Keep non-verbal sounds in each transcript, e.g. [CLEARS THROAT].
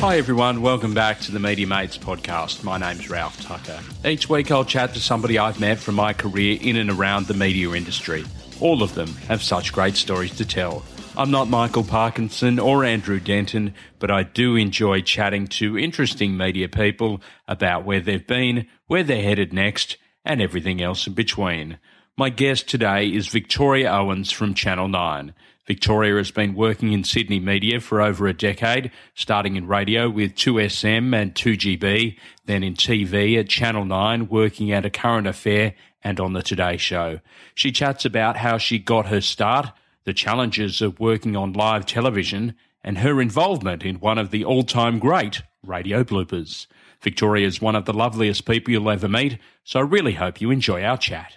Hi everyone, welcome back to the Media Mates podcast. My name's Ralph Tucker. Each week I'll chat to somebody I've met from my career in and around the media industry. All of them have such great stories to tell. I'm not Michael Parkinson or Andrew Denton, but I do enjoy chatting to interesting media people about where they've been, where they're headed next, and everything else in between. My guest today is Victoria Owens from Channel 9. Victoria has been working in Sydney media for over a decade, starting in radio with 2SM and 2GB, then in TV at Channel 9, working at A Current Affair and on The Today Show. She chats about how she got her start, the challenges of working on live television, and her involvement in one of the all time great radio bloopers. Victoria is one of the loveliest people you'll ever meet, so I really hope you enjoy our chat.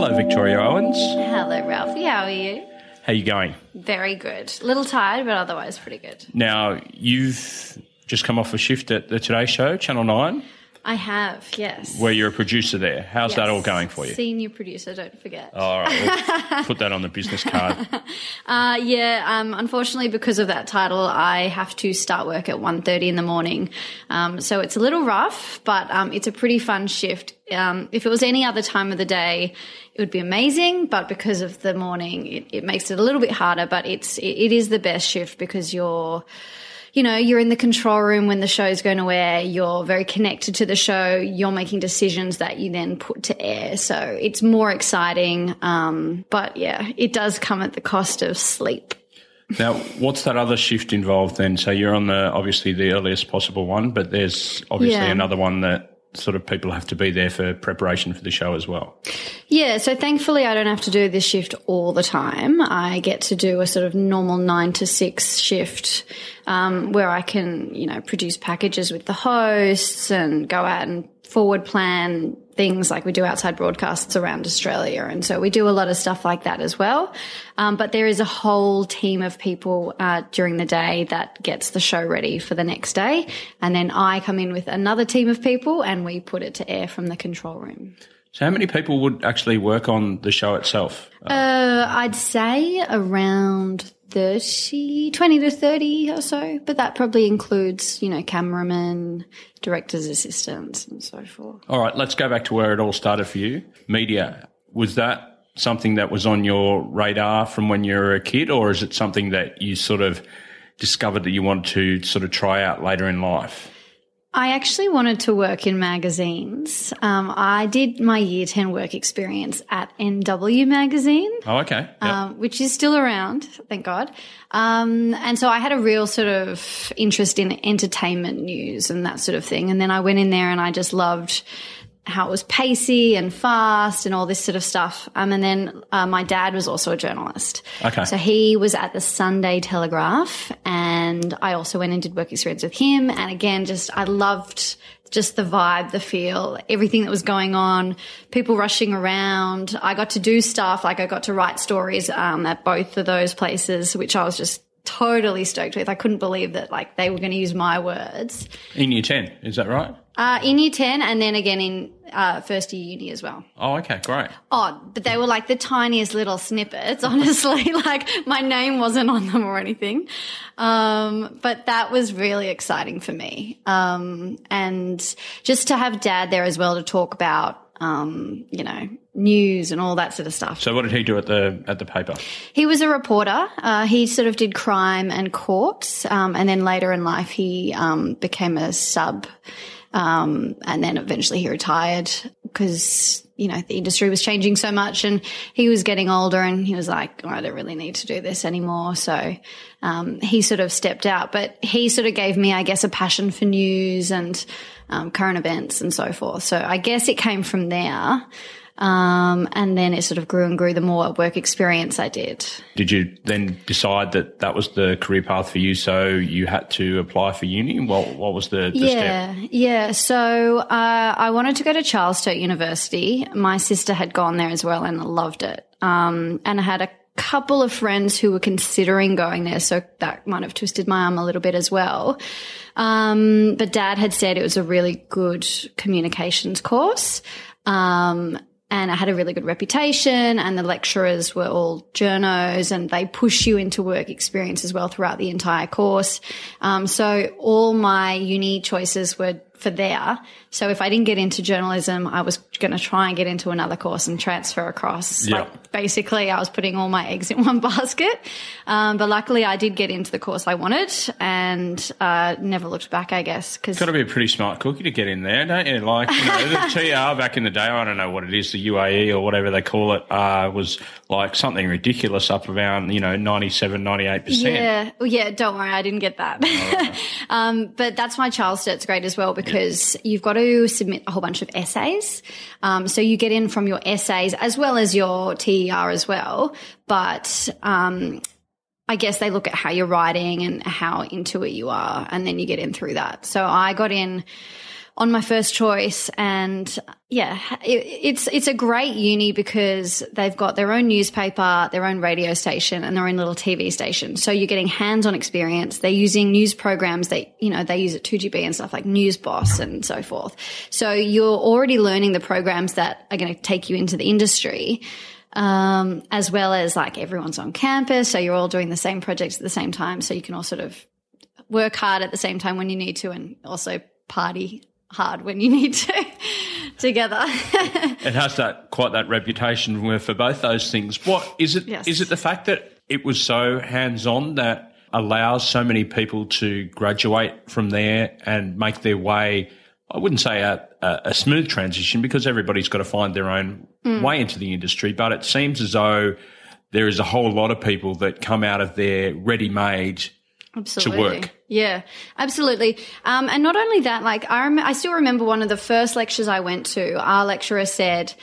Hello, Victoria Owens. Hello, Ralphie. How are you? How are you going? Very good. A little tired, but otherwise pretty good. Now, you've just come off a shift at the Today Show, Channel 9, I have, yes. where you're a producer there. How's that all going for you? Senior producer, don't forget. All right, we'll [LAUGHS] put that on the business card. [LAUGHS] Uh, yeah, um, unfortunately, because of that title, I have to start work at 1.30 in the morning. Um, so it's a little rough, but um, it's a pretty fun shift. Um, if it was any other time of the day, it would be amazing, but because of the morning, it, it makes it a little bit harder, but it's, it, it is the best shift because you're, you know, you're in the control room when the show's going to air. You're very connected to the show. You're making decisions that you then put to air. So it's more exciting. Um, but yeah, it does come at the cost of sleep. Now, what's that other shift involved then? So you're on the obviously the earliest possible one, but there's obviously Yeah. another one that sort of people have to be there for preparation for the show as well. Yeah, so thankfully I don't have to do this shift all the time. I get to do a sort of normal nine to six shift um, where I can, you know, produce packages with the hosts and go out and forward plan things like we do outside broadcasts around Australia. And so we do a lot of stuff like that as well. Um, but there is a whole team of people uh, during the day that gets the show ready for the next day. And then I come in with another team of people and we put it to air from the control room. So how many people would actually work on the show itself? Uh, I'd say around 30, 20 to 30 or so, but that probably includes, you know, cameramen, director's assistants and so forth. All right, let's go back to where it all started for you. Media. Was that something that was on your radar from when you were a kid, or is it something that you sort of discovered that you wanted to sort of try out later in life? I actually wanted to work in magazines. Um, I did my year 10 work experience at NW Magazine. Oh, okay. Yep. um, which is still around, thank God. Um, and so I had a real sort of interest in entertainment news and that sort of thing. And then I went in there and I just loved how it was pacey and fast and all this sort of stuff. Um, and then uh, my dad was also a journalist. Okay. So he was at the Sunday Telegraph, and I also went and did work experience with him. And again, just I loved just the vibe, the feel, everything that was going on, people rushing around. I got to do stuff like I got to write stories um, at both of those places, which I was just totally stoked with. I couldn't believe that like they were going to use my words in year 10, is that right? Uh, in year 10 and then again in uh, first year uni as well. Oh, okay, great. Oh, but they were like the tiniest little snippets, [LAUGHS] honestly. [LAUGHS] like my name wasn't on them or anything. Um, but that was really exciting for me. Um, and just to have dad there as well to talk about, um, you know, news and all that sort of stuff. So what did he do at the at the paper? He was a reporter. Uh, he sort of did crime and courts. Um, and then later in life, he, um, became a sub. Um, and then eventually he retired because, you know, the industry was changing so much and he was getting older and he was like, oh, I don't really need to do this anymore. So, um, he sort of stepped out, but he sort of gave me, I guess, a passion for news and, um, current events and so forth. So I guess it came from there. Um, and then it sort of grew and grew the more work experience I did. Did you then decide that that was the career path for you? So you had to apply for uni. What what was the, the yeah, step? yeah. So uh, I wanted to go to Charles Sturt University. My sister had gone there as well and loved it. Um, and I had a couple of friends who were considering going there, so that might have twisted my arm a little bit as well. Um, but Dad had said it was a really good communications course. Um, and I had a really good reputation and the lecturers were all journos and they push you into work experience as well throughout the entire course. Um, so all my uni choices were for there. So if I didn't get into journalism, I was going to try and get into another course and transfer across. Yeah. Like basically, I was putting all my [LAUGHS] eggs in one basket. Um, but luckily, I did get into the course I wanted and uh, never looked back. I guess because it's Got to be a pretty smart cookie to get in there, don't you? Like, you know, the [LAUGHS] TR back in the day, I don't know what it is, the UAE or whatever they call it, uh, was like something ridiculous up around, you know, 97, 98%. Yeah, well, yeah. Don't worry, I didn't get that. [LAUGHS] um, but that's why Charles Sturt's great as well because you've got to submit a whole bunch of essays. Um, so you get in from your essays as well as your TER as well. But um, I guess they look at how you're writing and how into it you are, and then you get in through that. So I got in on my first choice. And yeah it, it's it's a great uni because they've got their own newspaper their own radio station and their own little tv station. So you're getting hands-on experience. They're using news programs. That you know they use at 2gb and stuff like news boss and so forth. So you're already learning the programs that are going to take you into the industry um, as well as like everyone's on campus. So you're all doing the same projects at the same time. So you can all sort of work hard at the same time when you need to and also party hard when you need to together. It has that quite that reputation where for both those things. What is it? Is Yes. it the fact that it was so hands on that allows so many people to graduate from there and make their way? I wouldn't say a, a, a smooth transition because everybody's got to find their own mm. way into the industry, but it seems as though there is a whole lot of people that come out of there ready made absolutely. work. Yeah, absolutely. Um, and not only that, like I, rem- I still remember one of the first lectures I went to. Our lecturer said,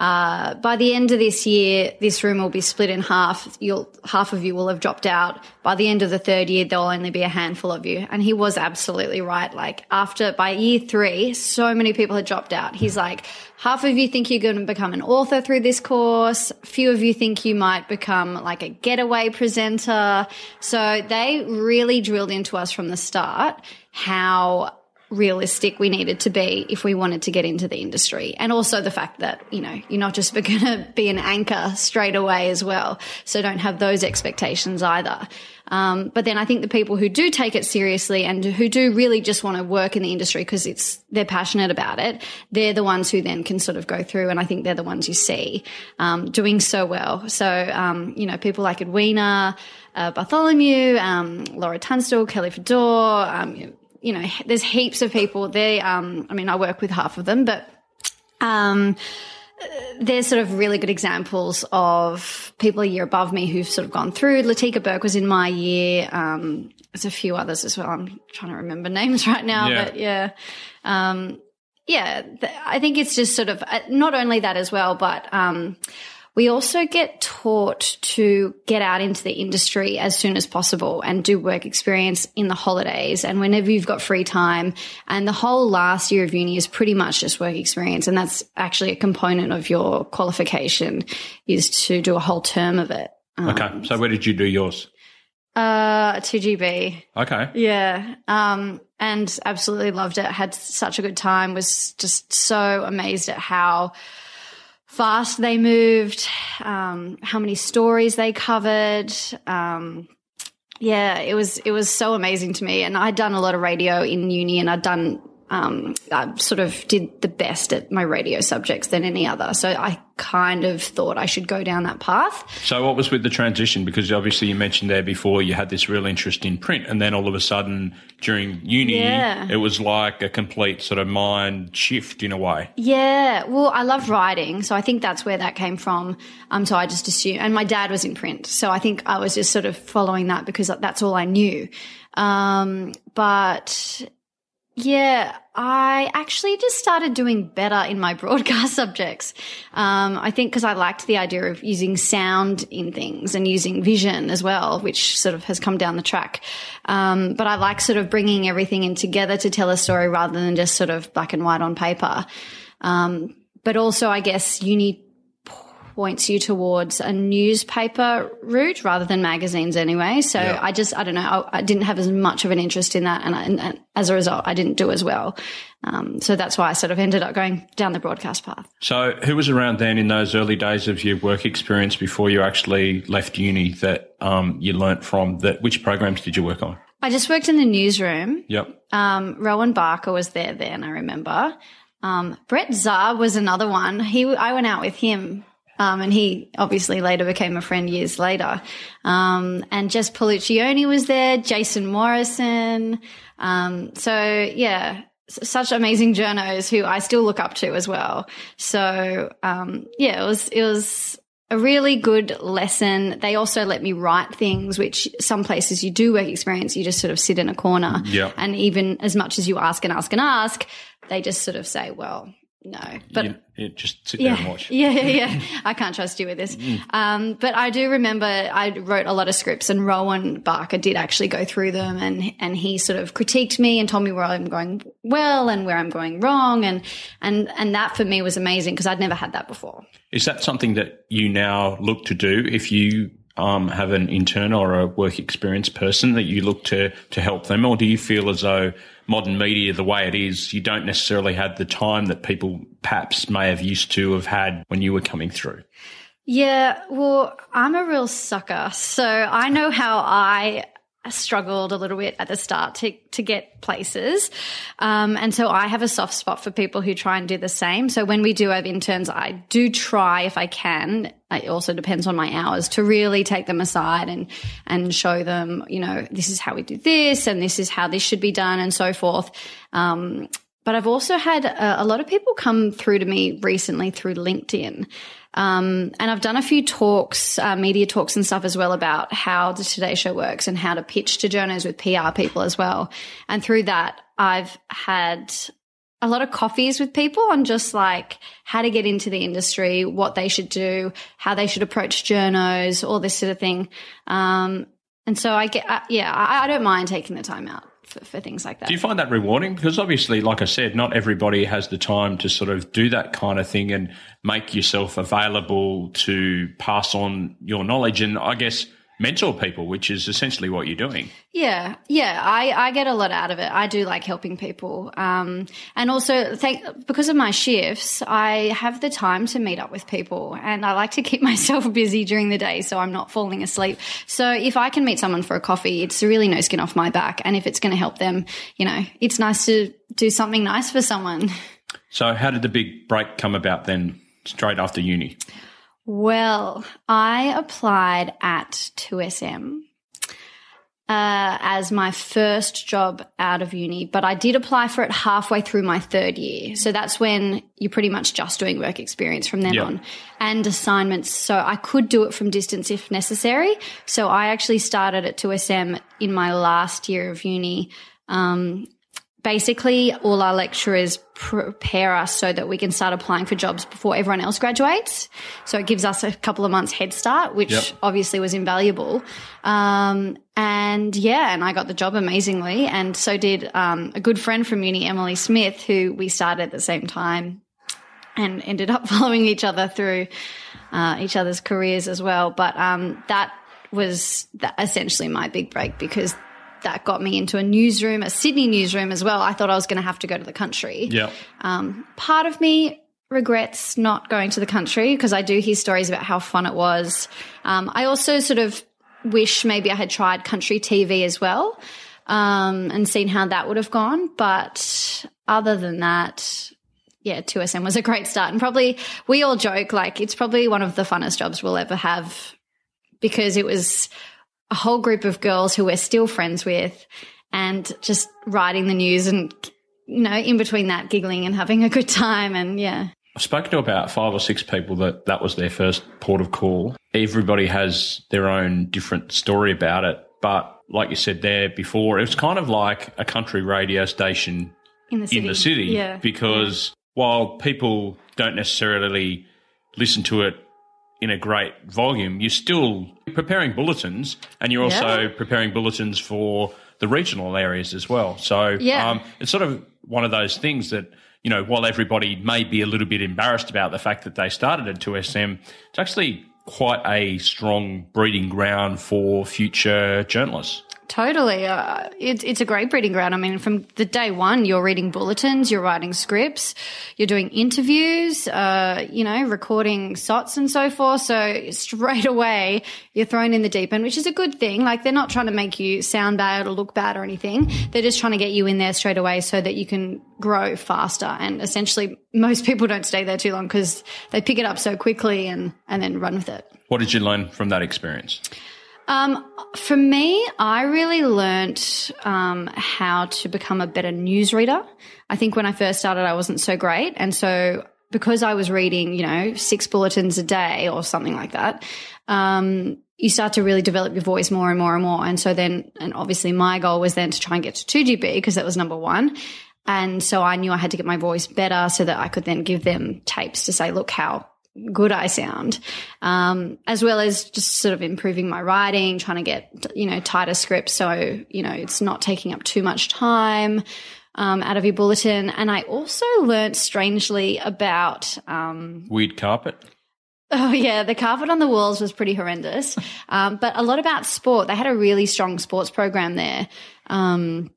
uh, by the end of this year, this room will be split in half. You'll, half of you will have dropped out. By the end of the third year, there'll only be a handful of you. And he was absolutely right. Like after, by year three, so many people had dropped out. He's like, half of you think you're going to become an author through this course. Few of you think you might become like a getaway presenter. So they really drilled into us from the start how realistic we needed to be if we wanted to get into the industry. And also the fact that, you know, you're not just [LAUGHS] going to be an anchor straight away as well. So don't have those expectations either. Um, but then I think the people who do take it seriously and who do really just want to work in the industry because it's, they're passionate about it, they're the ones who then can sort of go through. And I think they're the ones you see, um, doing so well. So, um, you know, people like Edwina, uh, Bartholomew, um, Laura Tunstall, Kelly Fedor, um, you know, there's heaps of people. They, um, I mean, I work with half of them, but um, they're sort of really good examples of people a year above me who've sort of gone through. Latika Bourke was in my year. Um, there's a few others as well. I'm trying to remember names [LAUGHS] right now, Yeah. but yeah. Um, yeah, th- I think it's just sort of uh, not only that as well, but um, we also get taught to get out into the industry as soon as possible and do work experience in the holidays and whenever you've got free time. And the whole last year of uni is pretty much just work experience. And that's actually a component of your qualification is to do a whole term of it. Um, Okay. So where did you do yours? Uh, 2GB. Okay. Yeah. Um, and absolutely loved it. Had such a good time. Was just so amazed at how fast they moved, um, how many stories they covered. Um, yeah, it was it was so amazing to me. And I'd done a lot of radio in uni, and I'd done um, I sort of did the best at my radio subjects than any other. So I kind of thought I should go down that path. So what was with the transition? Because obviously you mentioned there before you had this real interest in print, and then all of a sudden during uni, Yeah. it was like a complete sort of mind shift in a way. Yeah, well, I love writing, so I think that's where that came from. Um, so I just assumed, and my dad was in print, so I think I was just sort of following that because that's all I knew. Um, but yeah, I actually just started doing better in my [LAUGHS] broadcast subjects. Um, I think because I liked the idea of using sound in things and using vision as well, which sort of has come down the track. Um, but I like sort of bringing everything in together to tell a story rather than just sort of black and white on paper. Um, but also, I guess uni points you towards a newspaper route rather than magazines anyway. So Yeah. I just, I don't know, I, I didn't have as much of an interest in that. And, I, and, and as a result, I didn't do as well. Um, so that's why I sort of ended up going down the broadcast path. So, who was around then in those early days of your work experience before you actually left uni that um, you learnt from? That which programs did you work on? I just worked in the newsroom. Yep. Um, Rowan Barker was there then, I remember. Um, Brett Czar was another one. He, I went out with him. Um, and he obviously later became a friend years later. Um, and Jess Polluccioni was there, Jason Morrison. Um, so yeah, such amazing journos who I still look up to as well. So, um, yeah, it was, it was a really good lesson. They also let me write things, which some places you do work experience, you just sort of sit in a corner. Yeah. And even as much as you ask and ask and ask, they just sort of say, well, no. But you, you just sit there and yeah, watch. yeah, yeah, yeah. [LAUGHS] I can't trust you with this. Um, but I do remember I wrote a lot of scripts, and Rowan Barker did actually go through them, and and he sort of critiqued me and told me where I'm going well and where I'm going wrong, and and and that for me was amazing because I'd never had that before. Is that something that you now look to do if you um, have an intern or a work experience person that you look to to help them, or do you feel as though modern media, the way it is, you don't necessarily have the time that people perhaps may have used to have had when you were coming through? Yeah, well, I'm a real sucker. So I know how I struggled a little bit at the start to, to get places. Um, and so I have a soft spot for people who try and do the same. So when we do have interns, I do try if I can. It also depends on my hours to really take them aside and, and show them, you know, this is how we do this and this is how this should be done and so forth. Um, but I've also had a, a lot of people come through to me recently through LinkedIn. Um, and I've done a few talks, uh, media talks and stuff as well about how the Today Show works and how to pitch to journos with PR people as well. And through that, I've had a lot of coffees with people on just like how to get into the industry, what they should do, how they should approach journos, all this sort of thing. Um, and so I get, uh, yeah, I, I don't mind taking the time out for, for things like that. Do you find that rewarding? Because obviously, like I said, not everybody has the time to sort of do that kind of thing and make yourself available to pass on your knowledge and I guess mentor people, which is essentially what you're doing. Yeah, yeah, I, I get a lot out of it. I do like helping people, um, and also thank because of my shifts, I have the time to meet up with people, and I like to keep [LAUGHS] myself busy during the day so I'm not falling asleep. So if I can meet someone for a coffee, it's really no skin off my back, and if it's going to help them, you know, it's nice to do something nice for someone. So, how did the big break come about then, straight after uni? Well, I applied at 2SM uh, as my first job out of uni, but I did apply for it halfway through my third year. So that's when you're pretty much just doing work experience from then on and assignments. So I could do it from distance if necessary. So I actually started at 2SM in my last year of uni. Um, basically all our lecturers prepare us so that we can start applying for jobs before everyone else graduates. So it gives us a couple of months head start, which Yep. obviously was invaluable. Um, and yeah, and I got the job amazingly. And so did um, a good friend from uni, Emily Smith, who we started at the same time and ended up [LAUGHS] following each other through uh, each other's careers as well. But um, that was essentially my big break because that got me into a newsroom, a Sydney newsroom as well. I thought I was going to have to go to the country. Yeah. Um, part of me regrets not going to the country because I do hear stories about how fun it was. Um, I also sort of wish maybe I had tried country TV as well um, and seen how that would have gone. But other than that, yeah, 2SM was a great start. And probably we all joke like it's probably one of the funnest jobs we'll ever have because it was a whole group of girls who we're still friends with and just writing the news and, you know, in between that, giggling and having a good time. And yeah. I've spoken to about five or six people that that was their first port of call. Everybody has their own different story about it. But like you said there before, it was kind of like a country radio station In the city. in the city Yeah. because while people don't necessarily listen to it in a great volume, you're still preparing bulletins and you're also Yeah. preparing bulletins for the regional areas as well. So Yeah. um, it's sort of one of those things that you know, while everybody may be a little bit embarrassed about the fact that they started at 2SM, it's actually quite a strong breeding ground for future journalists. Totally. Uh, it, it's a great breeding ground. I mean, from the day one, you're reading bulletins, you're writing scripts, you're doing interviews, uh, you know, recording SOTs and so forth. So straight [LAUGHS] away, you're thrown in the deep end, which is a good thing. Like they're not trying to make you sound bad or look bad or anything. They're just trying to get you in there straight away so that you can grow faster. And essentially, most [LAUGHS] people don't stay there too long because they pick it up so quickly and, and then run with it. What did you learn from that experience? Um, for me, I really learnt um, how to become a better newsreader. I think when I first started, I wasn't so great. And so because I was reading, you know, six bulletins a day or something like that, um, you start to really develop your voice more and more and more. And so then, and obviously my goal was then to try and get to 2GB because that was number one. And so I knew I had to get my voice better so that I could then give them tapes to say, look how good I sound, um, as well as just sort of improving my writing, trying to get, you know, tighter scripts. So, you know, it's not taking up too much time. Um, out of your bulletin. And I also learnt strangely about um, weird carpet. Oh yeah, the carpet on the walls was pretty horrendous. [LAUGHS] Um, but a lot about sport. They had a really strong sports program there. Um,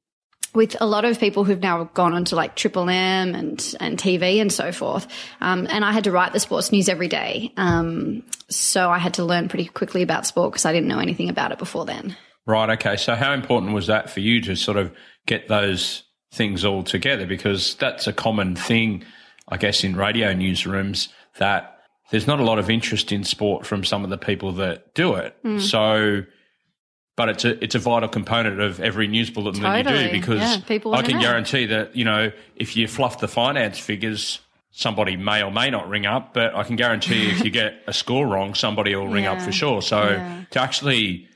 with a lot of people who've now gone on to like Triple M and, and TV and so forth. Um, and I had to write the sports news every day. Um, so I had to learn pretty quickly about sport because I didn't know anything about it before then. Right. Okay. So how important was that for you to sort of get those things all together? Because that's a common thing, I guess, in radio newsrooms that there's not a lot of interest in sport from some of the people that do it. Mm. So, but it's a it's a vital component of every news bulletin totally. that you do because yeah, I can know. guarantee that you know if you fluff the finance figures, somebody may or may not ring up, but I can guarantee if you get a score wrong, somebody will ring [LAUGHS] yeah. up for sure. So yeah. to actually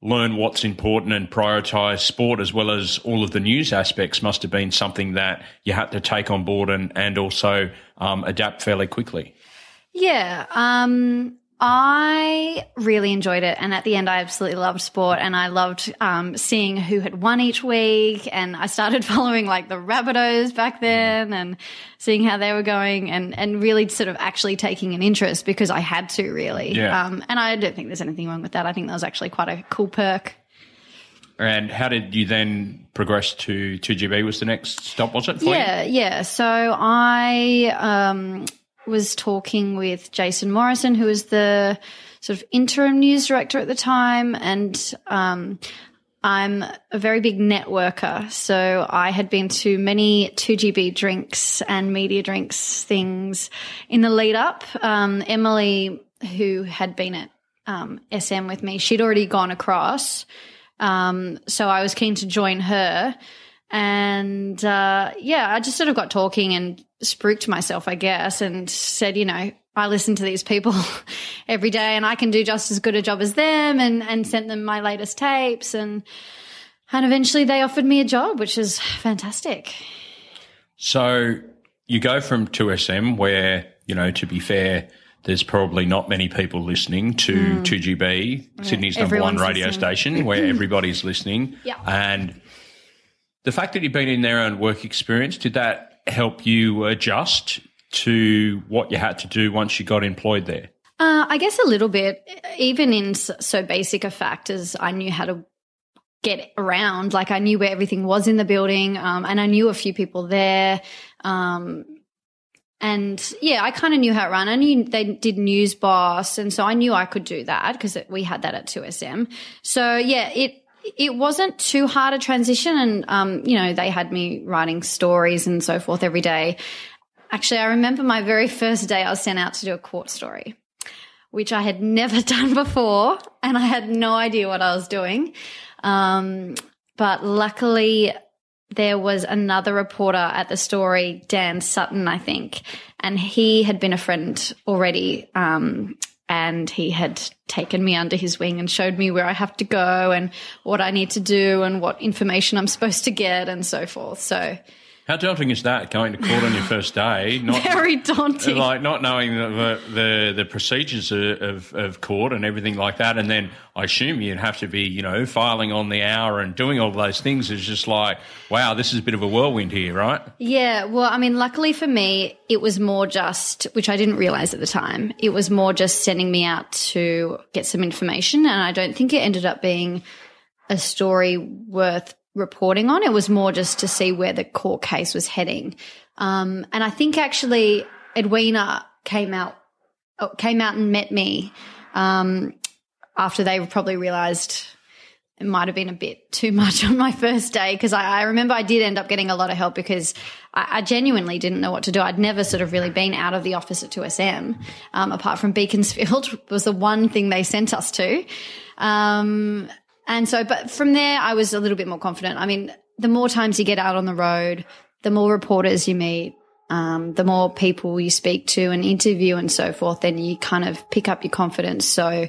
learn what's important and prioritize sport as well as all of the news aspects must have been something that you had to take on board and and also um, adapt fairly quickly. Yeah. Um, I really enjoyed it. And at the end, I absolutely loved sport and I loved um, seeing who had won each week. And I started [LAUGHS] following like the Rabbitohs back then and seeing how they were going and, and really sort of actually taking an interest because I had to really. Yeah. Um, and I don't think there's anything wrong with that. I think that was actually quite a cool perk. And how did you then progress to 2GB was the next stop, was it? yeah, you? yeah. So I um, was talking with Jason Morrison, who was the sort of interim news director at the time, and um, I'm a very big networker. So I had been to many 2GB drinks and media drinks things in the lead up. Um, Emily, who had been at um, SM with me, she'd already gone across. Um, so I was keen to join her. And uh, yeah, I just sort of got talking and spooked myself, I guess, and said, you know, I listen to these people [LAUGHS] every day and I can do just as good a job as them and, and sent them my latest tapes and and eventually they offered me a job, which is fantastic. So you go from 2SM where, you know, to be fair, there's probably not many people listening to mm. 2GB, yeah. Sydney's number one radio listening. station, where [CLEARS THROAT] everybody's listening. Yeah. And the fact that you've been in their own work experience, did that help you adjust to what you had to do once you got employed there? Uh, I guess a little bit, even in so basic a fact as I knew how to get around. Like I knew where everything was in the building, um, and I knew a few people there. Um, and yeah, I kind of knew how it ran. I knew they did News Boss, and so I knew I could do that because we had that at 2SM. So yeah, it it wasn't too hard a transition. And, um, you know, they had me writing stories and so forth every day. Actually, I remember my very first day I was sent out to do a court story, which I had never [LAUGHS] done before. And I had no idea what I was doing. Um, but luckily, there was another reporter at the story, Dan Sutton, I think, and he had been a friend already. Um, and he had taken me under his wing and showed me where I have to go and what I need to do and what information I'm supposed to get and so forth. So, How daunting is that going to court on your first day? [LAUGHS] Not Very daunting. like not knowing the the, the procedures of, of court and everything like that, and then I assume you'd have to be you know filing on the hour and doing all those things. Is just like wow, this is a bit of a whirlwind here, right? Yeah, well, I mean, luckily for me, it was more just, which I didn't realize at the time, it was more just sending me out to get some information. And I don't think it ended up being a story worth reporting on. It was more just to see where the court case was heading. Um, and I think actually Edwina came out, oh, came out and met me, um, after they probably realized it might have been a bit too much on my first day because I, I, remember I did end up getting a lot of help because I, I, genuinely didn't know what to do. I'd never sort of really been out of the office at 2SM, um, apart from Beaconsfield [LAUGHS] was the one thing they sent us to. Um, and so, but from there, I was a little bit more confident. I mean, the more times you get out on the road, the more reporters you meet, um, the more people you speak to and interview and so forth, then you kind of pick up your confidence. So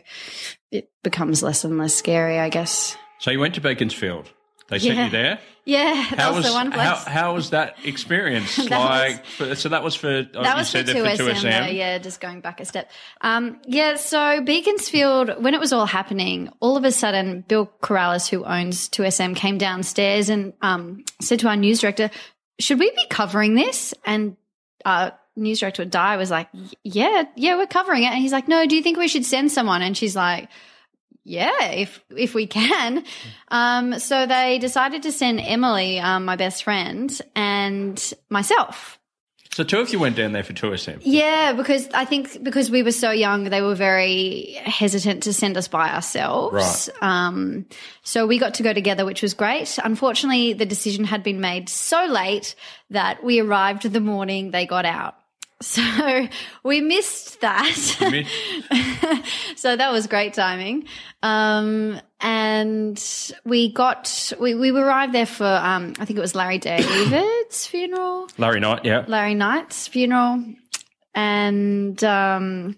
it becomes less and less scary, I guess. So you went to Beaconsfield. They sent you there. Yeah, that How was, was the one place. how, how was that experience? [LAUGHS] That like, for, so that was for oh, that was for said 2SM, that for 2SM. though, yeah, just going back a step. Um, yeah, so Beaconsfield, when it was all happening, all of a sudden, Bill Caralis, who owns 2SM, came downstairs and um, said to our news director, should we be covering this? And uh, news director Di was like, yeah, yeah, we're covering it. And he's like, no, do you think we should send someone? And she's like, yeah, if if we can. Um, so they decided to send Emily, um, my best friend, and myself. So two of you went down there for 2SM. Yeah, because I think because we were so young, they were very hesitant to send us by ourselves. Right. Um, so we got to go together, which was great. Unfortunately, the decision had been made so late that we arrived the morning they got out. So [LAUGHS] we missed that. [LAUGHS] So that was great timing. Um, and we got, we, we arrived there for, um, I think it was Larry David's [COUGHS] funeral. Larry Knight, yeah. Larry Knight's funeral and um,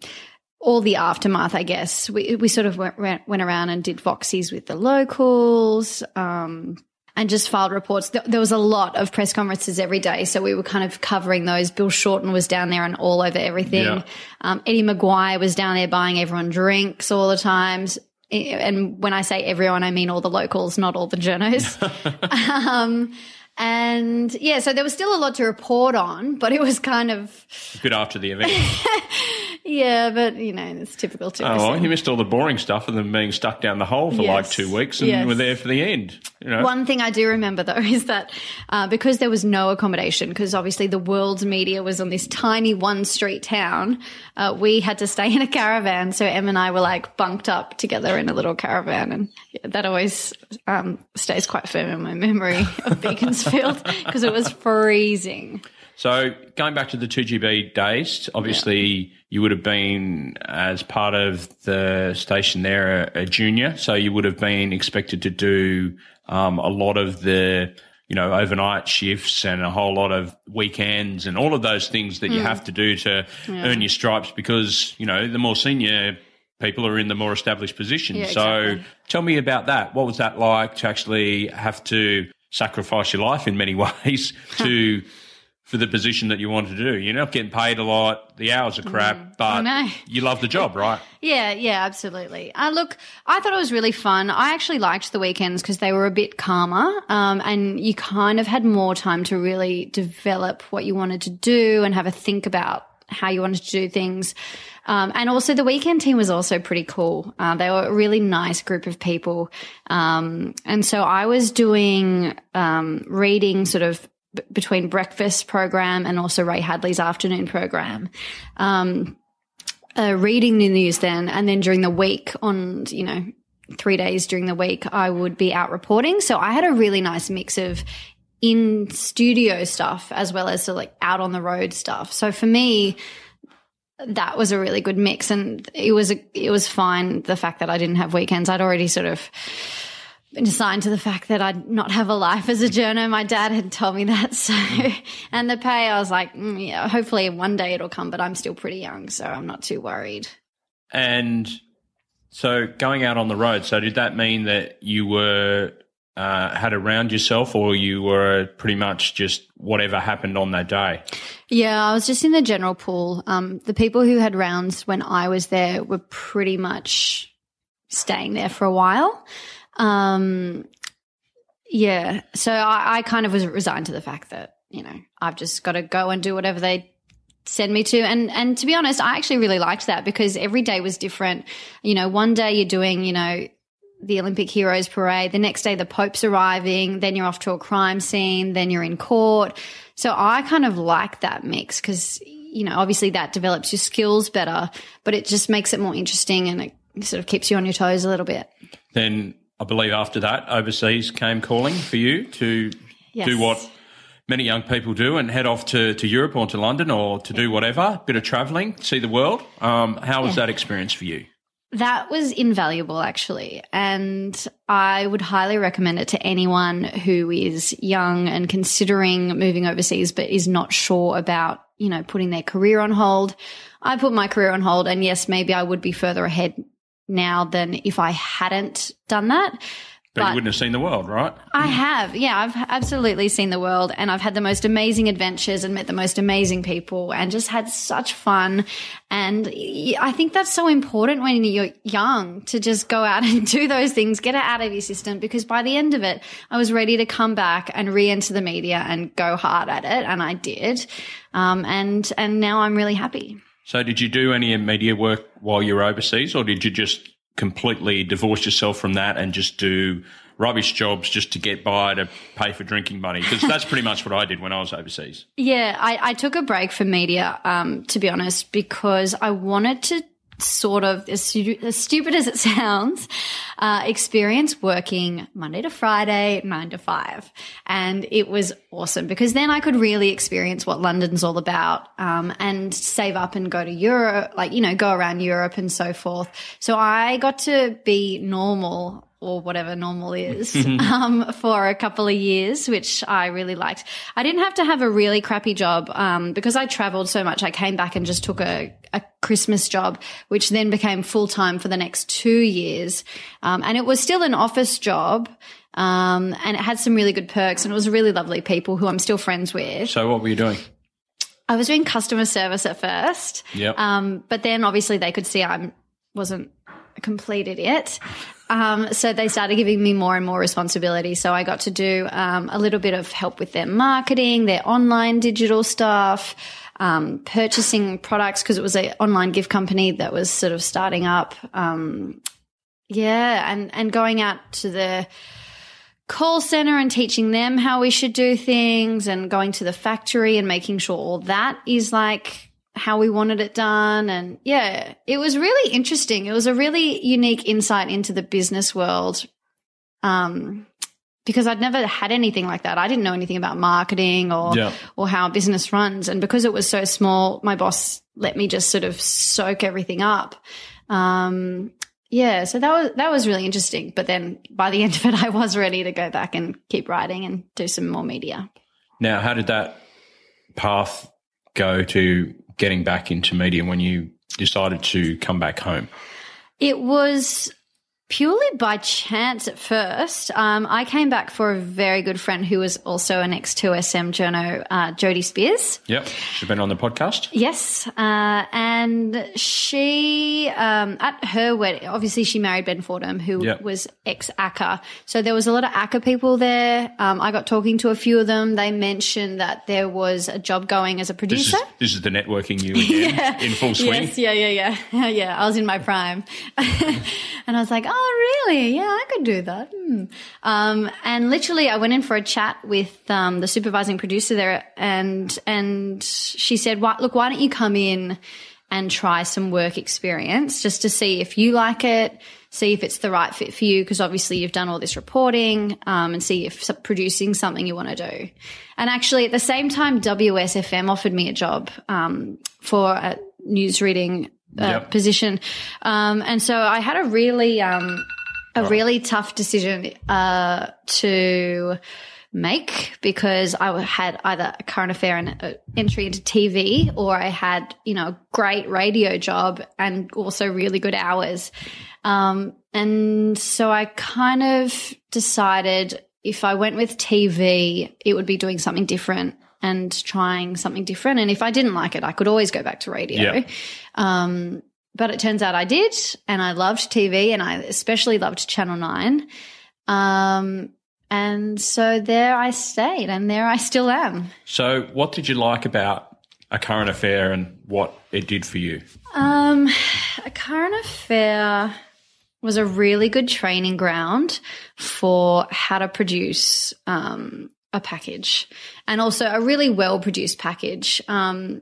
all the aftermath, I guess. We, we sort of went, went went around and did voxies with the locals um, and just filed reports. There, was a lot of press conferences every day. So we were kind of covering those. Bill Shorten was down there and all over everything. Yeah. Um, Eddie McGuire was down there buying everyone drinks all the times. And when I say everyone, I mean all the locals, not all the journos. [LAUGHS] um, and yeah, so there was still a lot to report on, but it was kind of, Good after the event. [LAUGHS] yeah, but you know, it's typical to Oh, well, you missed all the boring stuff and then being stuck down the hole for like two weeks and Yes. were there for the end. You know, One thing I do remember though [LAUGHS] is that uh, because there was no accommodation, because obviously the world's media was on this tiny one street town, uh, we had to stay [LAUGHS] in a caravan. So Em and I were like bunked up together in a little caravan, and yeah, that always um, stays quite firm in my memory of [LAUGHS] Beaconsfield because it was freezing. So going back to the 2GB days, obviously you would have been as part of the station there a, a junior, so you would have been expected to do um, a lot of the you know overnight shifts and a whole lot of weekends and all of those things that you have to do to earn your stripes because you know the more senior people are in the more established position. Yeah, so exactly. tell me about that. What was that like to actually have to sacrifice your life in many [LAUGHS] ways to [LAUGHS] for the position that you want to do? You're not getting paid a lot. The hours are crap, but you love the job, right? [LAUGHS] Yeah, yeah, absolutely. Uh, look, I thought it was really fun. I actually liked the weekends because they were a bit calmer, um, and you kind of had more time to really develop what you wanted to do and have a think about how you wanted to do things. Um, and also, the weekend team was also pretty cool. Uh, they were a really nice group of people. Um, and so I was doing um, reading sort of between breakfast program and also Ray Hadley's afternoon program. Um, uh, reading the news then, and then during the week on, you know, three days during the week, I would be out reporting. So I had a really nice mix of in studio stuff as well as like out on the road stuff. So for me, that was a really good mix, and it was a, it was fine. The fact that I didn't have weekends, I'd already sort of assigned to the fact that I'd not have a life as a journo. My dad had told me that. [LAUGHS] So, and the pay, I was like, mm, yeah, hopefully one day it'll come, but I'm still pretty young, so I'm not too worried. And so going out on the road, so did that mean that you were uh, had around yourself, or you were pretty much just whatever happened on that day? Yeah, I was just in the general pool. Um, the people who had rounds when I was there were pretty much staying there for a while. Um, yeah, so I, I kind of was resigned to the fact that you know I've just got to go and do whatever they send me to. And and to be honest i actually really liked that because every day was different. You know one day you're doing you know the olympic heroes parade the next day the pope's arriving then you're off to a crime scene then you're in court. So i kind of like that mix because you know obviously that develops your skills better but it just makes it more interesting and it sort of keeps you on your toes a little bit. Then i believe after that overseas came calling for you to Yes. do what many young people do and head off to, to Europe or to London or to do whatever, bit of traveling, see the world. Um, how was that experience for you? That was invaluable, actually. And I would highly recommend it to anyone who is young and considering moving overseas, but is not sure about, you know, putting their career on hold. I put my career on hold. And yes, maybe I would be further ahead now than if I hadn't done that. But, you wouldn't have seen the world, right? I have. Yeah, I've absolutely seen the world and I've had the most amazing adventures and met the most amazing people and just had such fun. And I think that's so important when you're young to just go out [LAUGHS] and do those things, get it out of your system because by the end of it, I was ready to come back and re-enter the media and go hard at it. And I did. Um, and, and now I'm really happy. So did you do any media work while you were overseas or did you just completely divorce yourself from that and just do rubbish jobs just to get by to pay for drinking money because that's pretty much what I did when I was overseas. Yeah, I, I took a break from media, um, to be honest, because I wanted to sort of, as, stu- as stupid as it [LAUGHS] sounds, uh, experience working Monday to Friday, nine to five. And it was awesome because then I could really experience what London's all about, um, and save up and go to Europe, like, you know, go around Europe and so forth. So I got to be normal or whatever normal is [LAUGHS] um, for a couple of years, which I really liked. I didn't have to have a really crappy job um, because I traveled so much. I came back and just took a, a Christmas job, which then became full time for the next two years. Um, and it was still an office job. Um, and it had some really good perks and it was really lovely people who I'm still friends with. So what were you doing? I was doing customer service at first. Yep. Um, but then obviously they could see I wasn't a it. Um, so they started giving me more and more responsibility. So I got to do um, a little bit of help with their marketing, their online digital stuff, um, purchasing products because it was an online gift company that was sort of starting up. Um, yeah, and and going out to the call center and teaching them how we should do things, and going to the factory and making sure all that is like how we wanted it done. And yeah, it was really interesting. It was a really unique insight into the business world. Um, because I'd never had anything like that. I didn't know anything about marketing or Yeah. or how a business runs. And because it was so small, my boss let me just sort of soak everything up. Um, yeah, so that was that was really interesting. But then by the [LAUGHS] end of it, I was ready to go back and keep writing and do some more media. Now, how did that path go to getting back into media when you decided to come back home? It was purely by chance at first. Um, I came back for a very good friend who was also an X2SM journo, uh, Jodie Speers. Yep. She's been on the podcast. Yes, uh, and she um, at her wedding, obviously she married Ben Fordham, who Yep. was ex ACCA. So there was a lot of ACCA people there. Um, I got talking to a few of them. They mentioned that there was a job going as a This producer. is, this is the networking [LAUGHS] you again in full swing. Yes, yeah, yeah, yeah, [LAUGHS] yeah. I was in my prime, [LAUGHS] and I was like, "Oh, really? Yeah, I could do that." Hmm. Um, and literally, I went in for a chat with um, the supervising producer there, and and she said, "Why, look, why don't you come in and try some work experience just to see if you like it." See if it's the right fit for you, because obviously you've done all this reporting, um, and see if producing something you want to do. And actually, at the same time, WSFM offered me a job um, for a news reading uh, Yep. position, um, and so I had a really um, a really tough decision uh, to make because I had either a current affair and an entry into TV, or I had you know a great radio job and also really good hours. Um, and so I kind of decided if I went with TV, it would be doing something different and trying something different. And if I didn't like it, I could always go back to radio. Yeah. Um, but it turns out I did, and I loved TV, and I especially loved Channel Nine. Um, and so there I stayed, and there I still am. So, what did you like about a current affair and what it did for you? Um, a current affair was a really good training ground for how to produce um, a package and also a really well produced package. Um,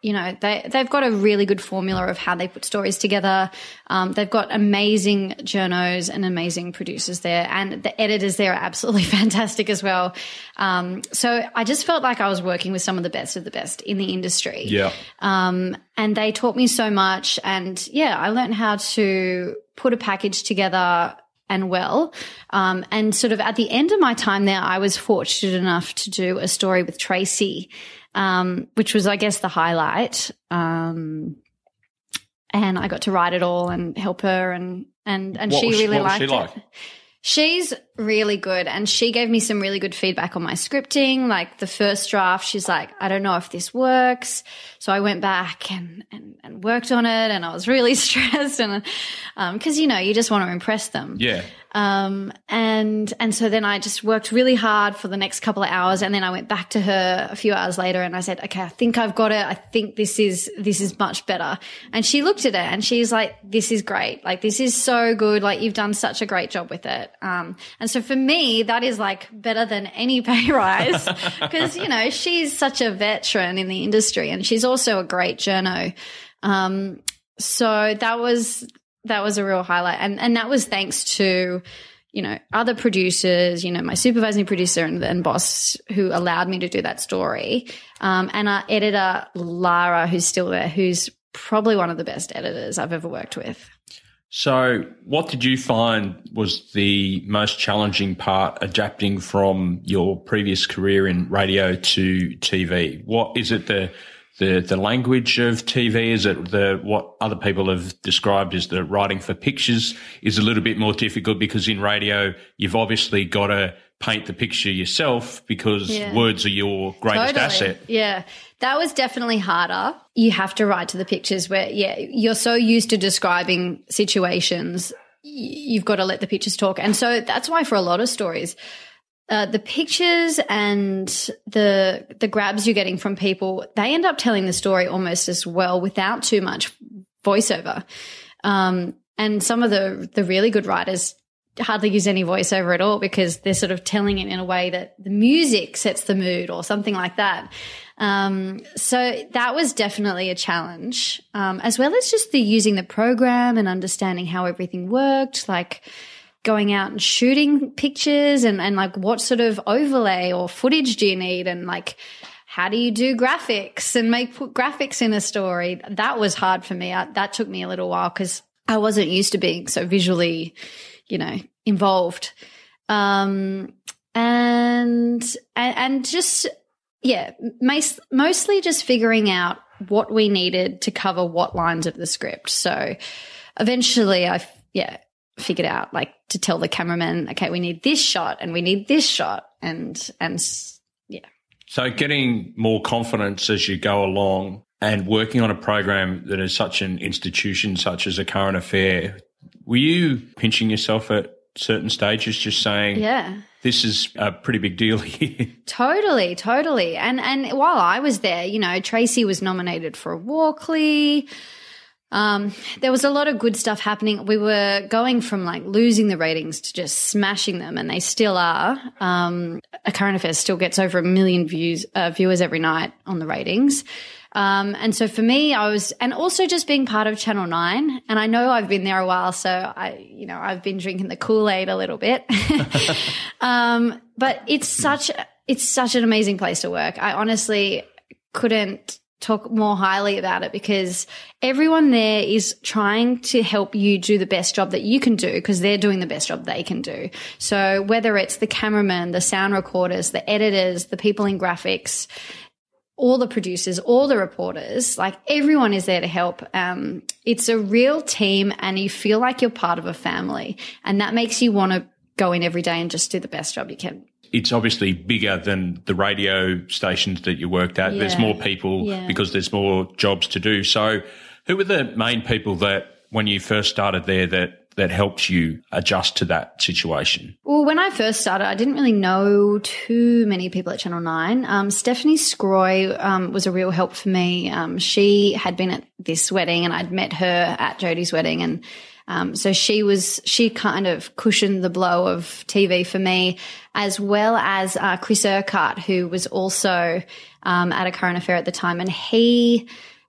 you know, they, they've got a really good formula of how they put stories together. Um, they've got amazing journos and amazing producers there, and the editors there are absolutely [LAUGHS] fantastic as well. Um, so I just felt like I was working with some of the best of the best in the industry. Yeah. Um, and they taught me so much. And yeah, I learned how to put a package together and well. Um, and sort of at the end of my time there, I was fortunate enough to do a story with Tracy, um, which was, I guess, the highlight. Um, and I got to write it all and help her, and and and What she really liked she it. She's really good and she gave me some really good feedback on my scripting. Like the first draft, she's like, I don't know if this works. So I went back and, and, and worked on it and I was really [LAUGHS] stressed and, um, cause you know, you just want to impress them. Yeah. Um, and, and so then I just worked really hard for the next couple of hours. And then I went back to her a few hours later and I said, okay, I think I've got it. I think this is, this is much better. And she looked at it and she's like, this is great. Like, this is so good. Like, you've done such a great job with it. Um, and so for me, that is like better than any pay [LAUGHS] rise [LAUGHS] because, you know, she's such a veteran in the industry and she's also a great journo. Um, so that was, that was a real highlight. And, and that was thanks to, you know, other producers, you know, my supervising producer and, and boss who allowed me to do that story. Um, and our editor, Lara, who's still there, who's probably one of the best editors I've ever worked with. So, what did you find was the most challenging part adapting from your previous career in radio to TV? What is it the the the language of TV? Is it the what other people have described as the writing for pictures is a little bit more difficult because in radio you've obviously got to paint the picture yourself because Yeah. words are your greatest asset. Yeah. That was definitely harder. You have to write to the pictures where, yeah, you're so used to describing situations, you've got to let the pictures talk. And so that's why for a lot of stories, uh, the pictures and the the grabs you're getting from people, they end up telling the story almost as well without too much voiceover. Um, and some of the the really good writers hardly use any voiceover at all because they're sort of telling it in a way that the music sets the mood or something like that. Um, so that was definitely a challenge, um, as well as just the using the program and understanding how everything worked, like going out and shooting pictures and, and like what sort of overlay or footage do you need and like how do you do graphics and make put graphics in a story? That was hard for me. I, that took me a little while because I wasn't used to being so visually, you know, involved. Um, and, and, and just, yeah, mas- mostly just figuring out what we needed to cover what lines of the script. So eventually I, yeah, figured out like to tell the cameraman, okay, we need this shot and we need this shot and, and yeah. So, getting more confidence as you go along and working on a program that is such an institution, such as a current affair, were you pinching yourself at certain stages, just saying, Yeah. this is a pretty big deal [LAUGHS] here? Totally, totally. And and while I was there, you know, Tracy was nominated for a Walkley. Um, there was a lot of good stuff happening. We were going from like losing the ratings to just smashing them, and they still are. Um, a current affair still gets over a million views uh, viewers every night on the ratings. Um, and so for me, I was, and also just being part of Channel Nine. And I know I've been there a while, so I, you know, I've been drinking the Kool Aid a little bit. [LAUGHS] um, but it's such, it's such an amazing place to work. I honestly couldn't talk more highly about it because everyone there is trying to help you do the best job that you can do because they're doing the best job they can do. So whether it's the cameraman, the sound recorders, the editors, the people in graphics, all the producers, all the reporters, like everyone is there to help. Um, it's a real team and you feel like you're part of a family and that makes you want to go in every day and just do the best job you can. It's obviously bigger than the radio stations that you worked at. Yeah. There's more people yeah. because there's more jobs to do. So, who were the main people that when you first started there that that helped you adjust to that situation? Well, when I first started, I didn't really know too many people at Channel 9. Um, Stephanie Scroy um, was a real help for me. Um, she had been at this wedding and I'd met her at Jodie's wedding. And um, so she was, she kind of cushioned the blow of TV for me, as well as uh, Chris Urquhart, who was also um, at a current affair at the time. And he,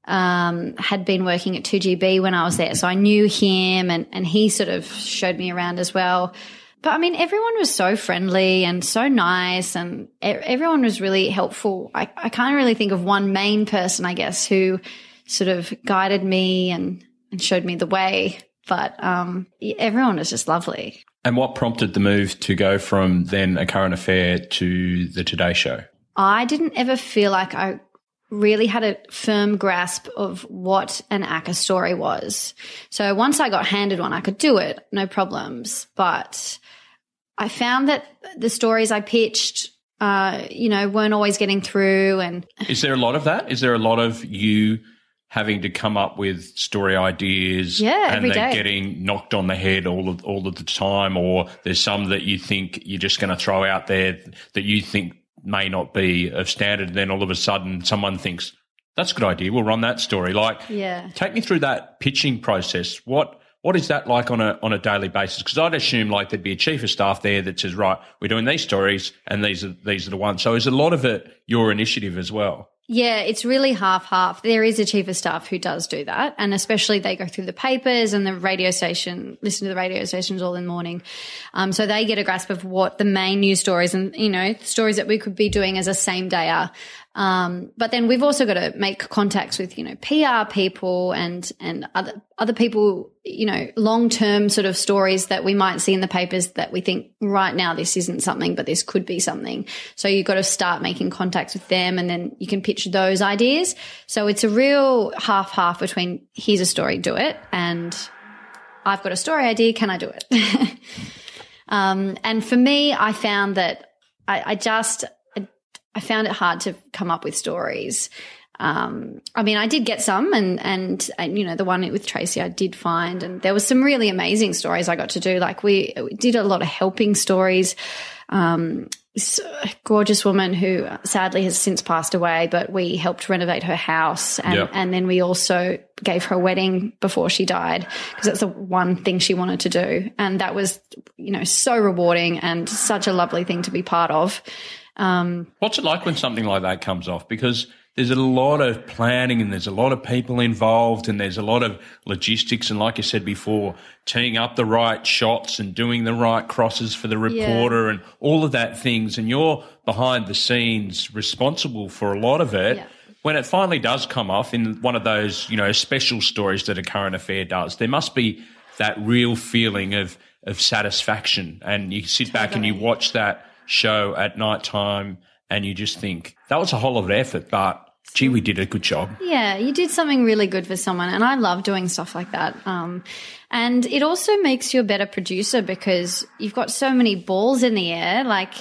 um, had been working at 2GB when I was there. So I knew him and, and he sort of showed me around as well. But I mean, everyone was so friendly and so nice and everyone was really helpful. I, I can't really think of one main person, I guess, who sort of guided me and, and showed me the way. But um, everyone was just lovely. And what prompted the move to go from then a current affair to the Today Show? I didn't ever feel like I really had a firm grasp of what an ACCA story was. So once I got handed one, I could do it, no problems. But I found that the stories I pitched, uh, you know, weren't always getting through. And is there a lot of that? Is there a lot of you? having to come up with story ideas yeah, and they're day. getting knocked on the head all of all of the time or there's some that you think you're just going to throw out there that you think may not be of standard. And then all of a sudden, someone thinks that's a good idea. We'll run that story. Like, yeah, take me through that pitching process. What what is that like on a on a daily basis? Because I'd assume like there'd be a chief of staff there that says, right, we're doing these stories, and these are these are the ones. So is a lot of it your initiative as well? Yeah, it's really half half. There is a chief of staff who does do that. And especially they go through the papers and the radio station, listen to the radio stations all in the morning. Um, so they get a grasp of what the main news stories and, you know, stories that we could be doing as a same day are. Um, but then we've also got to make contacts with, you know, PR people and, and other, other people, you know, long term sort of stories that we might see in the papers that we think right now this isn't something, but this could be something. So you've got to start making contacts with them and then you can pitch those ideas. So it's a real half half between here's a story, do it, and I've got a story idea, can I do it? [LAUGHS] um, and for me, I found that I, I just, I found it hard to come up with stories. Um, I mean, I did get some, and, and, and you know the one with Tracy, I did find, and there was some really amazing stories I got to do. Like we, we did a lot of helping stories. Um, gorgeous woman who sadly has since passed away, but we helped renovate her house, and, and then we also gave her a wedding before she died because that's the one thing she wanted to do, and that was you know so rewarding and such a lovely thing to be part of. Um, What's it like when something like that comes off? Because there's a lot of planning and there's a lot of people involved and there's a lot of logistics. And like I said before, teeing up the right shots and doing the right crosses for the reporter yeah. and all of that things. And you're behind the scenes responsible for a lot of it. Yeah. When it finally does come off in one of those, you know, special stories that a current affair does, there must be that real feeling of, of satisfaction. And you sit back and you watch that show at night time and you just think that was a whole lot of effort, but gee, we did a good job. Yeah, you did something really good for someone. And I love doing stuff like that. Um, and it also makes you a better producer because you've got so many balls in the air. Like,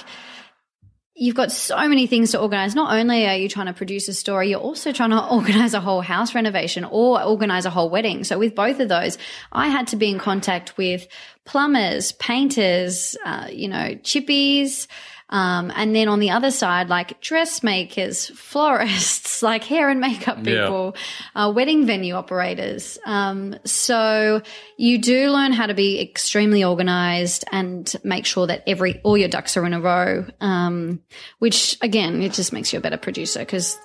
you've got so many things to organize. Not only are you trying to produce a story, you're also trying to [LAUGHS] organize a whole house renovation or organize a whole wedding. So with both of those, I had to be in contact with plumbers, painters, uh, you know, chippies, um, and then on the other side, like dressmakers, florists, [LAUGHS] like hair and makeup people, yeah. uh, wedding venue operators. Um, so you do learn how to be extremely organized and make sure that every, all your ducks are in a row. Um, which again, it just makes you a better producer because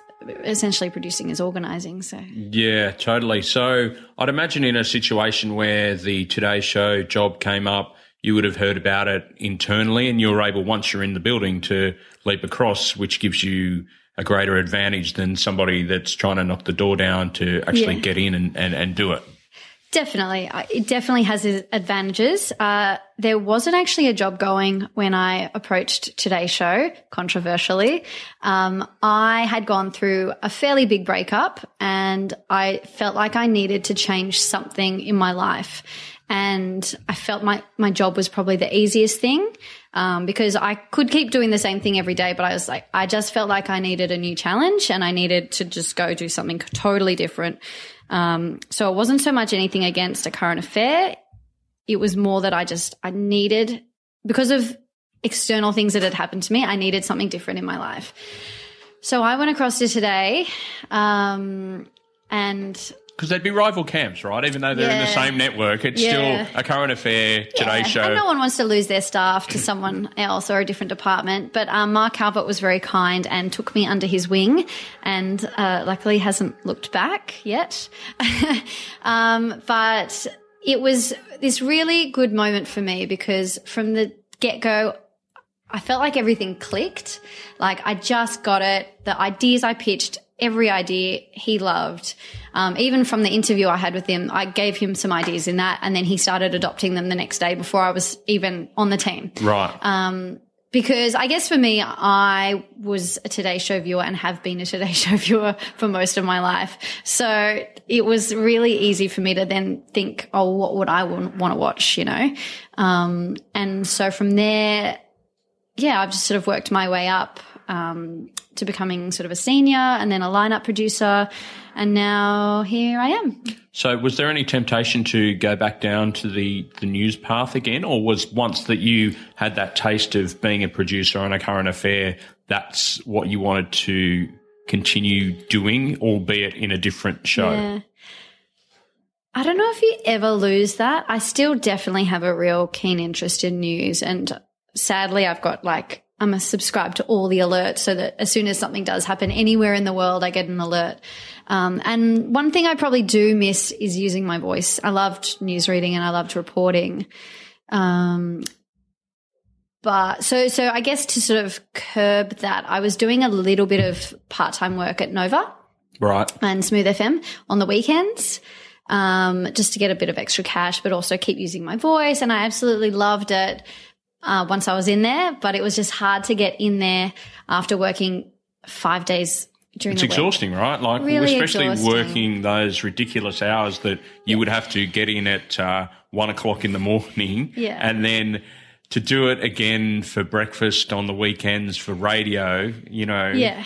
essentially producing is organizing so yeah totally so i'd imagine in a situation where the today show job came up you would have heard about it internally and you're able, once you're in the building, to leap across, which gives you a greater advantage than somebody that's trying to knock the door down to actually yeah. get in and, and, and do it. Definitely. It definitely has its advantages. Uh, there wasn't actually a job going when I approached today's show, controversially. Um, I had gone through a fairly big breakup and I felt like I needed to change something in my life. And I felt my, my job was probably the easiest thing. Um, because I could keep doing the same thing every day, but I was like, I just felt like I needed a new challenge and I needed to just go do something totally different. Um, so it wasn't so much anything against a current affair. It was more that I just, I needed, because of external things that had happened to me, I needed something different in my life. So I went across to today, um, and because they'd be rival camps, right? Even though they're in the same network, it's Yeah. still a current affair Today Yeah, Show. And no one wants to lose their staff to someone else or a different department. But um, Mark Calvert was very kind and took me under his wing, and uh, luckily hasn't looked back yet. [LAUGHS] um, but it was this really good moment for me because from the get go, I felt like everything clicked. Like I just got it. The ideas I pitched, every idea he loved. Um, even from the interview I had with him, I gave him some ideas in that, and then he started adopting them the next day before I was even on the team. right. Um, because I guess for me, I was a Today Show viewer and have been a Today [LAUGHS] Show viewer for most of my life. So it was really easy for me to then think, oh, what would I want, to watch, you know? Um, and so from there, yeah, I've just sort of worked my way up um, to becoming sort of a senior and then a lineup producer. And now here I am. So, was there any temptation to go back down to the, the news path again, or was once that you had that taste of being a producer on a current affair, that's what you wanted to continue doing, albeit in a different show? Yeah. I don't know if you ever lose that. I still definitely have a real keen interest in news. And sadly, I've got like, I'm a subscribed to all the alerts so that as soon as something does happen anywhere in the world, I get an alert. Um, and one thing I probably do miss is using my voice. I loved news reading and I loved reporting. Um, but so, so I guess to sort of curb that, I was doing a little bit of part time work at Nova Right. and Smooth FM on the weekends. Um, just to get a bit of extra cash, but also keep using my voice. And I absolutely loved it uh, once I was in there, but it was just hard to get in there after working five days during It's the week. It's exhausting, right? Like, Really especially exhausting. working those ridiculous hours that you would have to get in at uh, one o'clock in the morning. [LAUGHS] Yeah. And then to do it again for breakfast on the weekends for radio, you know, Yeah.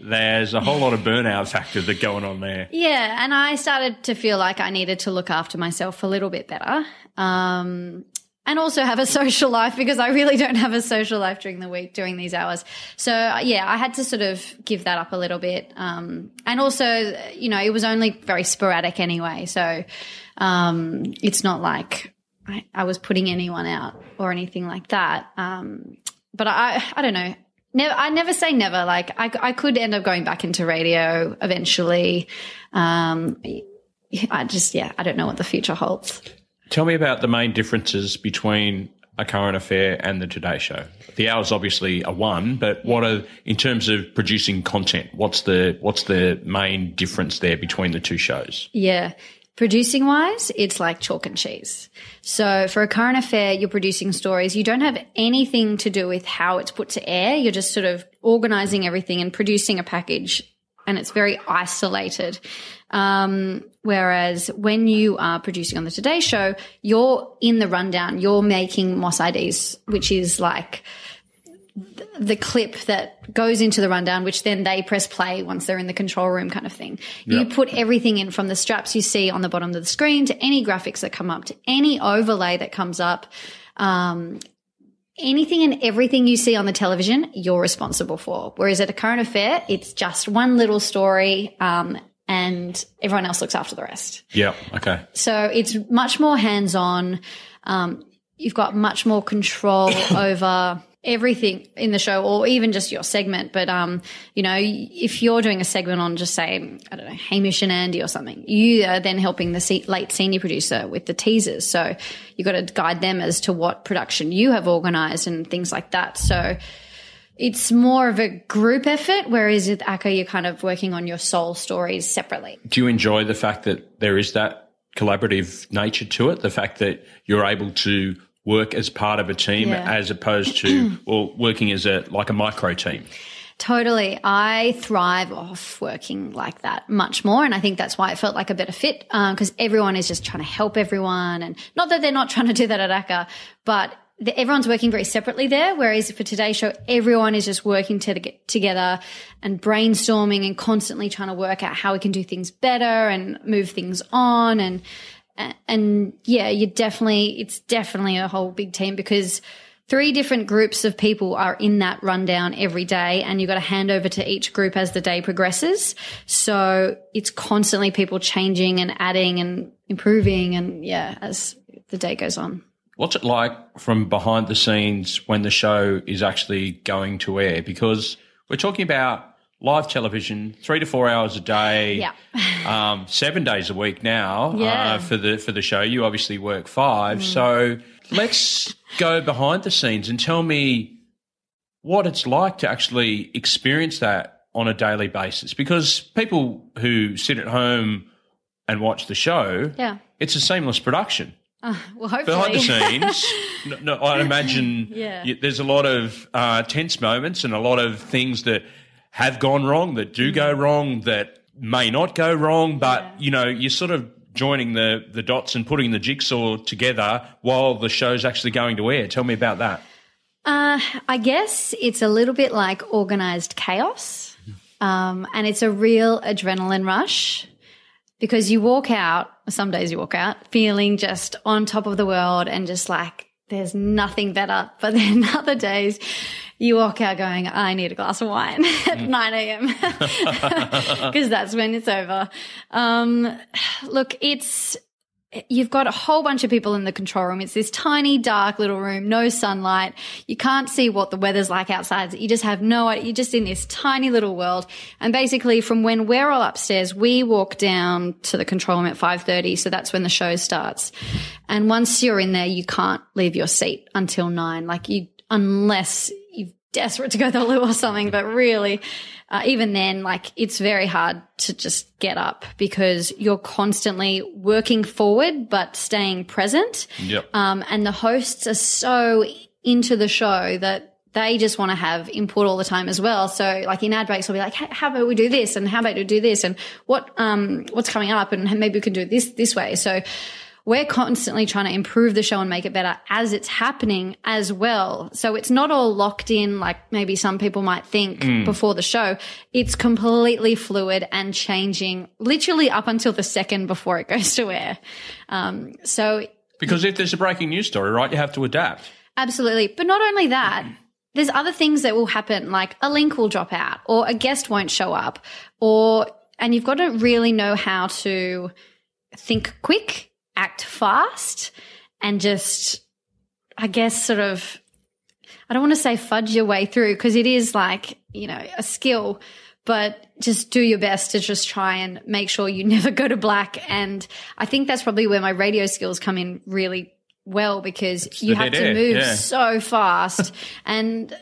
there's a whole lot of burnout factor that going on there. Yeah, and I started to feel like I needed to look after myself a little bit better. Um, and also have a [LAUGHS] social life because I really don't have a social life during the week during these hours. So uh, yeah, I had to sort of give that up a little bit. Um, and also, you know, it was only very sporadic anyway. So, um, it's not like I, I was putting anyone out or anything like that. Um, but I, I don't know. Never, I never say never. Like I, I could end up going back into radio eventually. Um, I just, yeah, I don't know what the future holds. Tell me about the main differences between a current affair and the Today Show. The hours obviously are one, but what are in terms of producing content? What's the what's the main difference there between the two shows? Yeah. Producing wise, it's like chalk and cheese. So for a current affair, you're producing stories. You don't have anything to do with how it's put to air. You're just sort of organizing everything and producing a package and it's very isolated. Um, whereas when you are producing on the Today Show, you're in the rundown, you're making MOS IDs, which is like the clip that goes into the rundown, which then they press play once they're in the control room kind of thing. You put everything in from the straps you see on the bottom of the screen to any graphics that come up to any overlay that comes up. Um, anything and everything you see on the television, you're responsible for. Whereas at a current affair, it's just one little story, um, and everyone else looks after the rest. Yeah. Okay. So it's much more hands on. Um, you've got much more control [COUGHS] over everything in the show or even just your segment. But, um, you know, if you're doing a segment on just say, I don't know, Hamish and Andy or something, you are then helping the se- late senior producer with the teasers. So you've got to guide them as to what production you have organized and things like that. So, it's more of a group effort, whereas with ACCA, you're kind of working on your sole stories separately. Do you enjoy the fact that there is that collaborative nature to it. The fact that you're able to work as part of a team Yeah. as opposed to [CLEARS THROAT] well working as a like a micro team. Totally. I thrive off working like that much more. And I think that's why it felt like a better fit uh, because everyone is just trying to help everyone. And not that they're not trying to do that at ACCA, but the, everyone's working very separately there. Whereas for today's show, everyone is just working to get together and brainstorming and constantly trying to work out how we can do things better and move things on. And, and yeah, you definitely, it's definitely a whole big team because three different groups of people are in that rundown every day and you've got to hand over to each group as the day progresses. So it's constantly people changing and adding and improving and yeah, as the day goes on. What's it like from behind the scenes when the show is actually going to air? Because we're talking about live television, three to four hours a day, Yeah. [LAUGHS] um, seven days a week now Yeah. uh, for the for the show. You obviously work five, so let's go behind the scenes and tell me what it's like to actually experience that on a daily basis. Because people who sit at home and watch the show, Yeah. it's a seamless production [LAUGHS] Well, behind the scenes, [LAUGHS] no, no, I imagine Yeah. y- there's a lot of uh, tense moments and a lot of things that have gone wrong, that do go wrong, that may not go wrong. But Yeah. you know, you're sort of joining the the dots and putting the jigsaw together while the show's actually going to air. Tell me about that. Uh, I guess it's a little bit like organized chaos. Um, and it's a real adrenaline rush because you walk out, some days you walk out feeling just on top of the world and just like there's nothing better. [LAUGHS] But then other days you walk out going, I need a glass of wine [LAUGHS] at 9 a.m. because [LAUGHS] that's when it's over. Um, look, it's, you've got a whole bunch of people in the control room. It's this tiny, dark little room, no sunlight. You can't see what the weather's like outside. You just have no idea. You're just in this tiny little world. And basically from when we're all upstairs, we walk down to the control room at 5.30. So that's when the show starts. And once you're in there, you can't leave your seat until nine. Like you, unless you're desperate to go to the loo or something, but really, uh, even then, like it's very hard to just get up because you're constantly working forward but staying present. Yep. Um, and the hosts are so into the show that they just want to have input all the time as well. So like in ad breaks, we'll be like, "Hey, how about we do this? And how about we do this? And what, um, what's coming up? And maybe we can do it this, this way. So we're constantly trying to improve the show and make it better as it's happening as well. So it's not all locked in like maybe some people might think before the show. It's completely fluid and changing literally up until the second before it goes to air. Um, so Because if there's a breaking news story, right, you have to adapt. Absolutely. But not only that, there's other things that will happen, like a link will drop out or a guest won't show up or, and you've got to really know how to think quick, act fast and just, I guess, sort of, I don't want to say fudge your way through because it is like, you know, a skill, but just do your best to just try and make sure you [LAUGHS] never go to black. And I think that's probably where my radio skills come in really well because you have to move yeah. so fast. [LAUGHS] and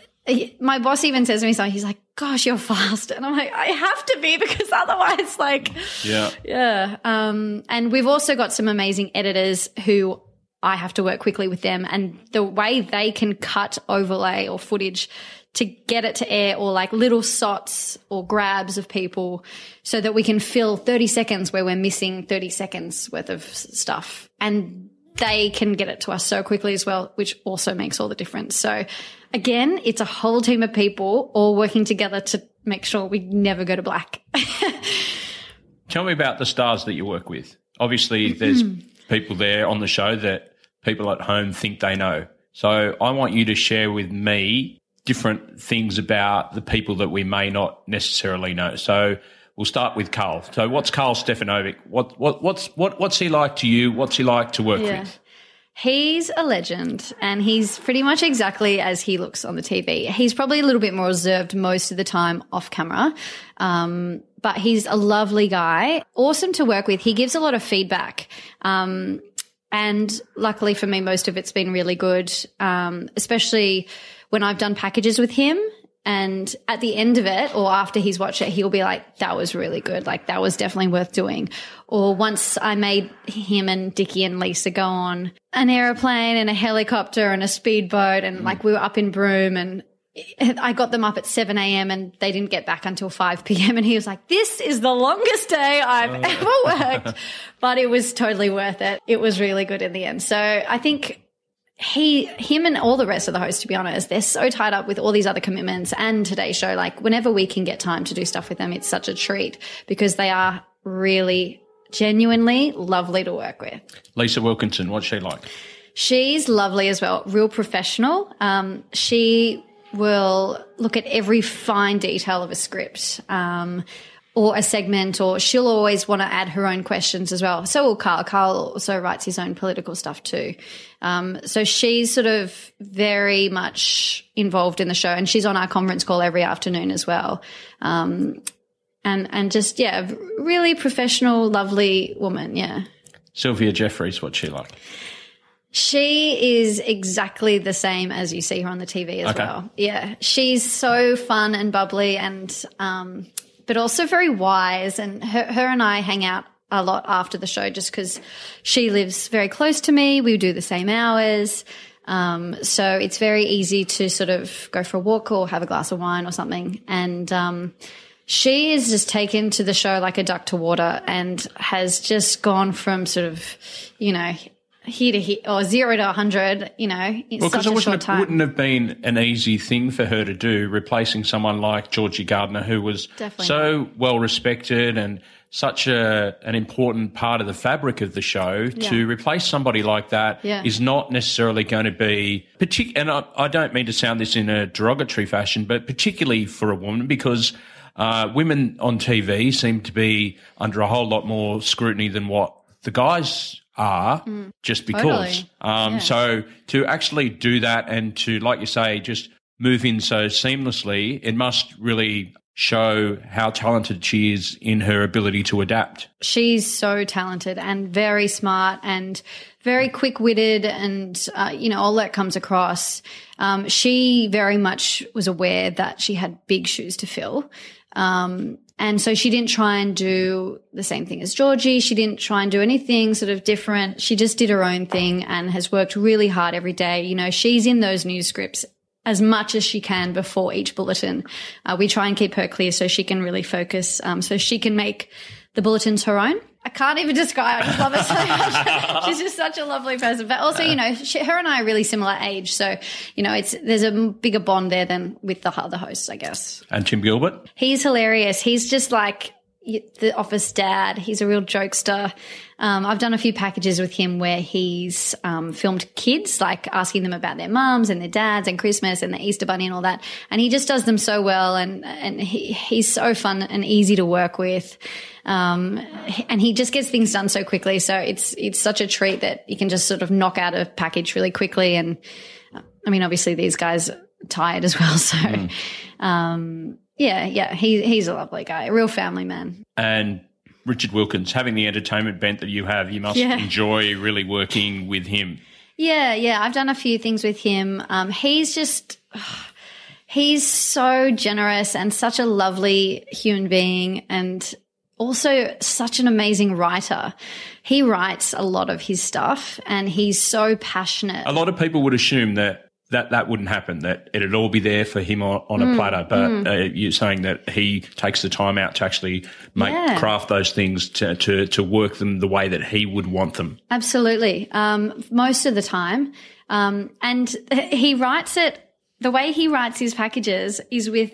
my boss even says to me something, he's like, gosh, you're fast. And I'm like, I have to be [LAUGHS] because otherwise, like, Yeah. yeah. Um, and we've also got some amazing editors who I have to work quickly with them and the way they can cut overlay or footage to get it to air or like little sots or grabs of people so that we can fill 30 seconds where we're missing 30 seconds worth of stuff. And they can get it to us so quickly as well, which also makes all the difference. So again, it's a whole team of people all working together to make sure we never go to black. [LAUGHS] Tell me about the stars that you work with. Obviously, there's mm-hmm. people there on the show that people at home think they know. So I want you to share with me different things about the people that we may not necessarily know. So we'll start with Karl. So what's Karl Stefanovic? What, what, what's, what, what's he like to you? What's he like to work Yeah. with? He's a legend and he's pretty much exactly as he looks on the TV. He's probably a little bit more reserved most of the time off camera. Um, but he's a lovely guy, awesome to work with. He gives a lot of feedback. Um, and luckily for me, most of it's been really good. Um, especially when I've done packages with him And at the end of it, or after he's watched it, he'll be like, that was really good. Like, that was definitely worth doing. Or once I made him and Dickie and Lisa go on an aeroplane and a helicopter and a speedboat, and like we were up in Broome and I got them up at 7 a.m. and they didn't get back until 5 p.m. And he was like, this is the longest day I've oh. ever worked. but it was totally worth it. It was really good in the end. So I think he, him and all the rest of the hosts, to be honest, they're so tied up with all these other commitments and today's show. Like whenever we can get time to do stuff with them, it's such a treat because they are really genuinely lovely to work with. Lisa Wilkinson, what's she like? She's lovely as well, real professional. Um, she will look at every fine detail of a script. Um, or a segment, or she'll always want to add her own questions as well. So will Karl. Karl also writes his own political stuff too. Um, so she's sort of very much involved in the show, and she's on our conference call every afternoon as well. Um, and and just yeah, really professional, lovely woman. Yeah. Sylvia Jeffreys, what's she like? She is exactly the same as you see her on the TV as okay. well. Yeah, she's so fun and bubbly, and um, but also very wise. And her, her and I hang out a lot after the show just because she lives very close to me. We do the same hours. Um, so it's very easy to sort of go for a walk or have a glass of wine or something. And, um, she is just taken to the show like a duck to water and has just gone from sort of, you know, here to here or zero to 100, you know, in well, such a short time. Well, it wouldn't have been an easy thing for her to do, replacing someone like Georgie Gardner, who was Definitely so not. well respected and such a an important part of the fabric of the show. Yeah. To replace somebody like that yeah. is not necessarily going to be particular. And I, I, don't mean to sound this in a derogatory fashion, but particularly for a woman because. Uh, women on TV seem to be under a whole lot more scrutiny than what the guys are mm, just because. Totally. Um, yeah. So to actually do that and to, like you say, just move in so seamlessly, it must really show how talented she is in her ability to adapt. She's so talented and very smart and very quick witted, and uh, you know all that comes across. Um, she very much was aware that she had big shoes to fill. Um, and so she didn't try and do the same thing as Georgie. She didn't try and do anything sort of different. She just did her own thing and has worked really hard every day. You know, she's in those news scripts as much as she can before each bulletin. Uh, we try and keep her clear so she can really focus, um, so she can make the bulletins her own. I can't even describe. I just love her so [LAUGHS] much. She's just such a lovely person. But also, you know, she, her and I are really similar age, so you know, it's there's a bigger bond there than with the other hosts, I guess. And Tim Gilbert, he's hilarious. He's just like the office dad. He's a real jokester. Um, I've done a few packages with him where he's um, filmed kids, like asking them about their mums and their dads and Christmas and the Easter Bunny and all that. And he just does them so well, and and he, he's so fun and easy to work with. Um, and he just gets things done so quickly. So it's it's such a treat that you can just sort of knock out a package really quickly. And I mean, obviously these guys are tired as well, [LAUGHS] so. Mm. Yeah, yeah, he, he's a lovely guy, a real family man. And Richard Wilkins, having the entertainment bent that you have, you must yeah. [LAUGHS] enjoy really working with him. Yeah, yeah, I've done a few things with him. Um, he's just, [SIGHS] he's so generous and such a lovely human being and also such an amazing writer. He writes a lot of his stuff and he's so passionate. A lot of people would assume that that that wouldn't happen. That it'd all be there for him on, on mm, a platter. But mm. uh, you're saying that he takes the time out to actually make yeah. craft those things to, to to work them the way that he would want them. Absolutely, um, most of the time, um, and [LAUGHS] he writes it. The way he writes his packages is with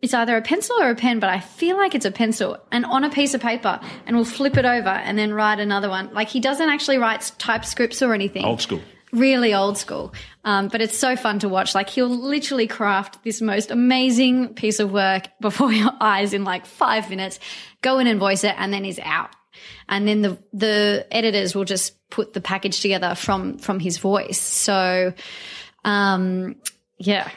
it's either a pencil or a pen, but I feel like it's a pencil and on a piece of paper and we'll flip it over and then write another one. Like he doesn't actually write type scripts or anything. Old school really old school. Um, but it's so fun to watch. Like he'll literally craft this most amazing piece of work [LAUGHS] before your eyes in like five minutes, go in and voice it, and then he's out. And then the the editors will just put the package together from from his voice. So, um, yeah,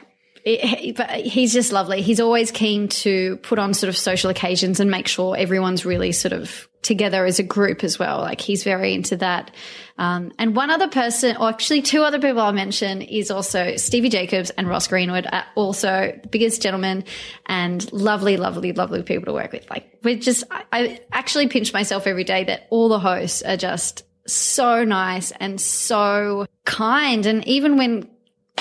it, but he's just lovely. He's always keen to put on sort of social occasions and make sure everyone's really sort of together as a group as well. Like he's very into that. Um, and one other person, or actually two other people I'll mention is also Stevie Jacobs and Ross Greenwood are also the biggest gentlemen and lovely, lovely, lovely people to work with. Like we're just, I, I actually pinch myself every day that all the hosts are just so nice and so kind. And even when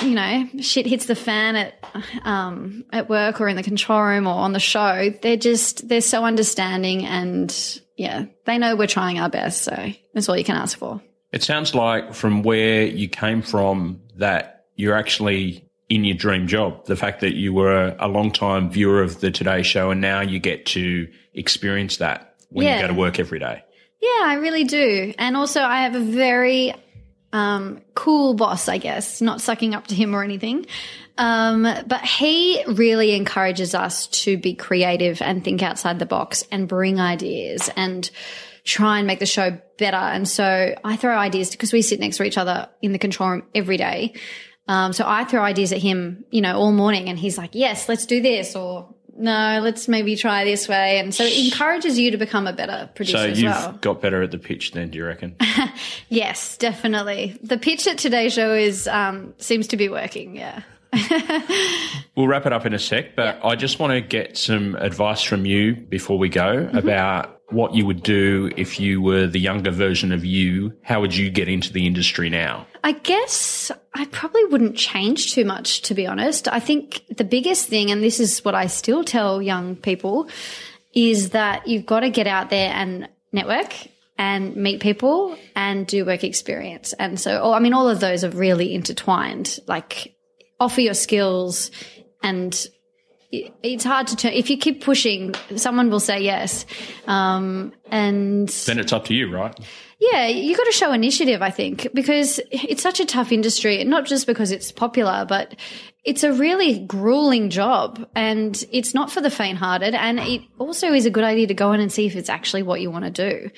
you know, shit hits the fan at um, at work or in the control room or on the show, they're just they're so understanding and yeah, they know we're trying our best. So that's all you can ask for. It sounds like from where you came from that you're actually in your dream job. The fact that you were a long time viewer of the Today Show and now you get to experience that when yeah. you go to work every day. Yeah, I really do. And also I have a very um, cool boss, I guess, not sucking up to him or anything. Um, but he really encourages us to be creative and think outside the box and bring ideas and try and make the show better. And so I throw ideas because we sit next to each other in the control room every day. Um, so I throw ideas at him, you know, all morning and he's like, yes, let's do this or no, let's maybe try this way. And so it encourages you to become a better producer so you've well. got better at the pitch then, do you reckon? [LAUGHS] yes, definitely. The pitch at today's show is, um, seems to be working. Yeah. [LAUGHS] we'll wrap it up in a sec, but I just want to get some advice from you before we go mm-hmm. about what you would do if you were the younger version of you. How would you get into the industry now? I guess I probably wouldn't change too much, to be honest. I think the biggest thing, and this is what I still tell young people, is that you've got to get out there and network and meet people and do work experience. And so, oh, I mean, all of those are really intertwined. Like, offer your skills and it's hard to turn. If you keep pushing, someone will say yes. Um, and then it's up to you, right? Yeah, you got to show initiative, I think, because it's such a tough industry, not just because it's popular, but it's a really grueling job and it's not for the faint hearted. And it also is a good idea to go in and see if it's actually what you want to do.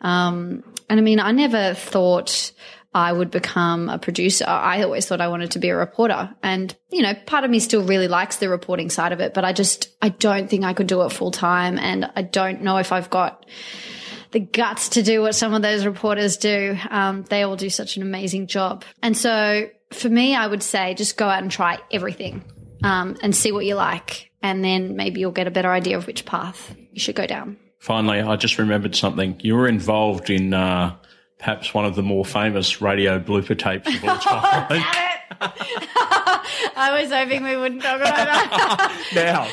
Um, and I mean, I never thought, I would become a producer. I always thought I wanted to be a reporter. And, you know, part of me still really likes the reporting side of it, but I just, I don't think I could do it full time. And I don't know if I've got the guts to do what some of those reporters do. Um, they all do such an amazing job. And so for me, I would say just go out and try everything, um, and see what you like. And then maybe you'll get a better idea of which path you should go down. Finally, I just remembered something. You were involved in, uh, perhaps one of the more famous radio blooper tapes of all [LAUGHS] time. [LAUGHS] I was hoping we wouldn't talk about that. [LAUGHS] now,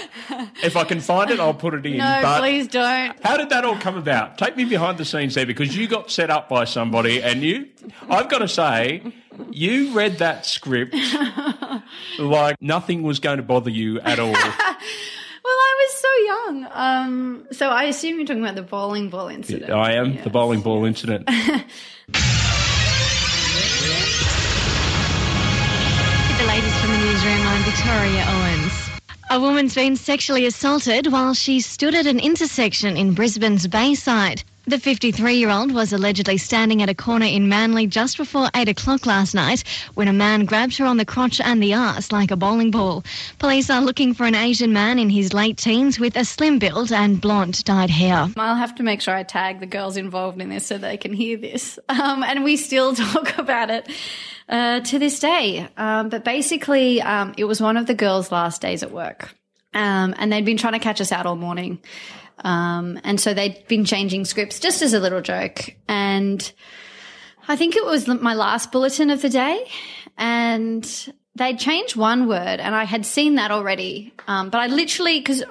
if I can find it, I'll put it in. No, but please don't. How did that all come about? Take me behind the scenes there because you got set up by somebody and you, I've got to say, you read that script like nothing was going to bother you at all. Well, I was so young. Um, so I assume you're talking about the bowling ball incident. I am yes. the bowling ball incident. [LAUGHS] the latest from the newsroom, I'm Victoria Owens. A woman's been sexually assaulted while she stood at an intersection in Brisbane's Bayside. The 53 year old was allegedly standing at a corner in Manly just before 8 o'clock last night when a man grabbed her on the crotch and the arse like a bowling ball. Police are looking for an Asian man in his late teens with a slim build and blonde dyed hair. I'll have to make sure I tag the girls involved in this so they can hear this. [LAUGHS] Um, and we still [LAUGHS] talk about it. Uh, to this day. Um, but basically, um, it was one of the girls' last days at work. Um, and they'd been trying to catch us out all morning. Um, and so they'd been changing scripts just as a little joke. And I think it was my last bulletin of the day. And they'd changed one word and I had seen that already. Um, but I literally, cause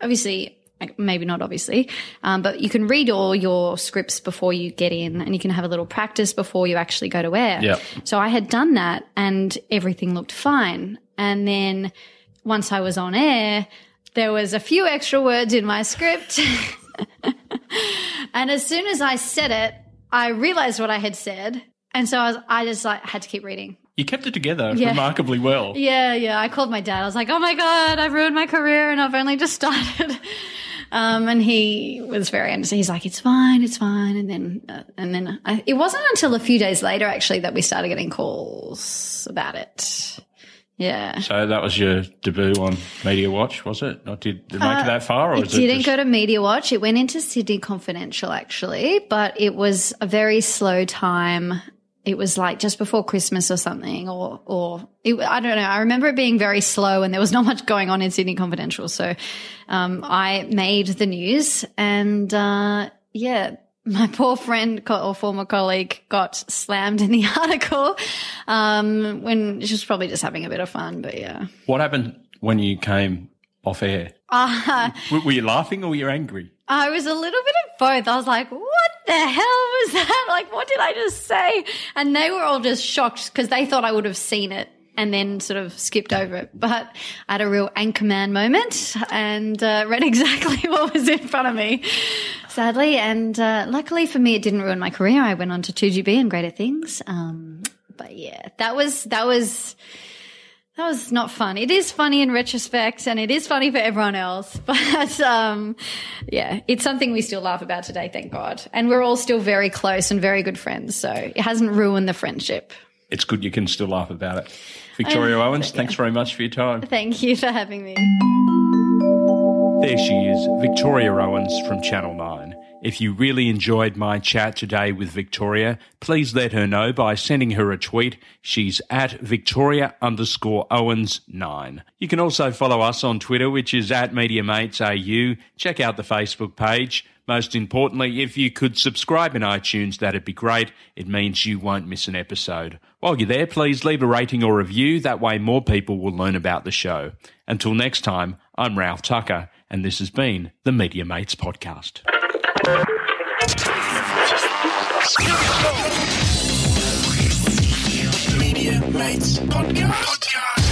obviously, maybe not obviously, um, but you can read all your scripts before you get in and you can have a little practice before you actually go to air. Yep. So I had done that and everything looked fine. And then once I was on air, there was a few extra words in my script. [LAUGHS] and as soon as I said it, I realized what I had said. And so I, was, I just like had to keep reading. You kept it together yeah. remarkably well. [LAUGHS] Yeah, yeah. I called my dad. I was like, "Oh my god, I've ruined my career, and I've only just [LAUGHS] started." Um, and he was very understanding. He's like, "It's fine, it's fine." And then, uh, and then I, it wasn't until a few days later actually that we started getting calls about it. Yeah. So that was your debut on Media Watch, was it? Not did, did it make it that far, or Uh, It is it didn't just, go to Media Watch. It went into Sydney Confidential actually, but it was a very slow time. It was like just before Christmas or something, or or it, I don't know. I remember it being very slow, and there was not much going on in Sydney Confidential. So um, I made the news, and uh, yeah, my poor friend co- or former colleague got slammed in the [LAUGHS] article um, when she was probably just having a bit of fun. But yeah. what happened when you came off air? Uh, Were, were you laughing or were you angry? I was a little bit of both. I was like, what the hell was that? Like, what did I just say? And they were all just shocked because they thought I would have seen it and then sort of skipped over it. But I had a real anchorman moment and uh, read [LAUGHS] exactly what was in front of me, sadly. And uh, luckily for me, it didn't ruin my career. I went on to 2GB and greater things. Um, but yeah, that was, that was, that was not fun. It is funny in retrospect and it is funny for everyone else. [LAUGHS] But, um, yeah, it's something we still laugh about today, thank God. And we're all still very close and very good friends. So it hasn't ruined the friendship. It's good you can still laugh about it. Victoria Owens, thanks very much for your time. Thank you for having me. There she is, Victoria Owens from Channel 9. If you really enjoyed my chat today with Victoria, please let her know by sending her a tweet. She's at Victoria underscore Owens 9. You can also follow us on Twitter, which is at MediaMatesAU. Check out the Facebook page. Most importantly, if you could subscribe in iTunes, that'd be great. It means you won't miss an episode. While you're there, please leave a rating or review. That way more people will learn about the show. Until next time, I'm Ralph Tucker, and this has been the Media Mates Podcast. Media Mates Podcast. Podcast.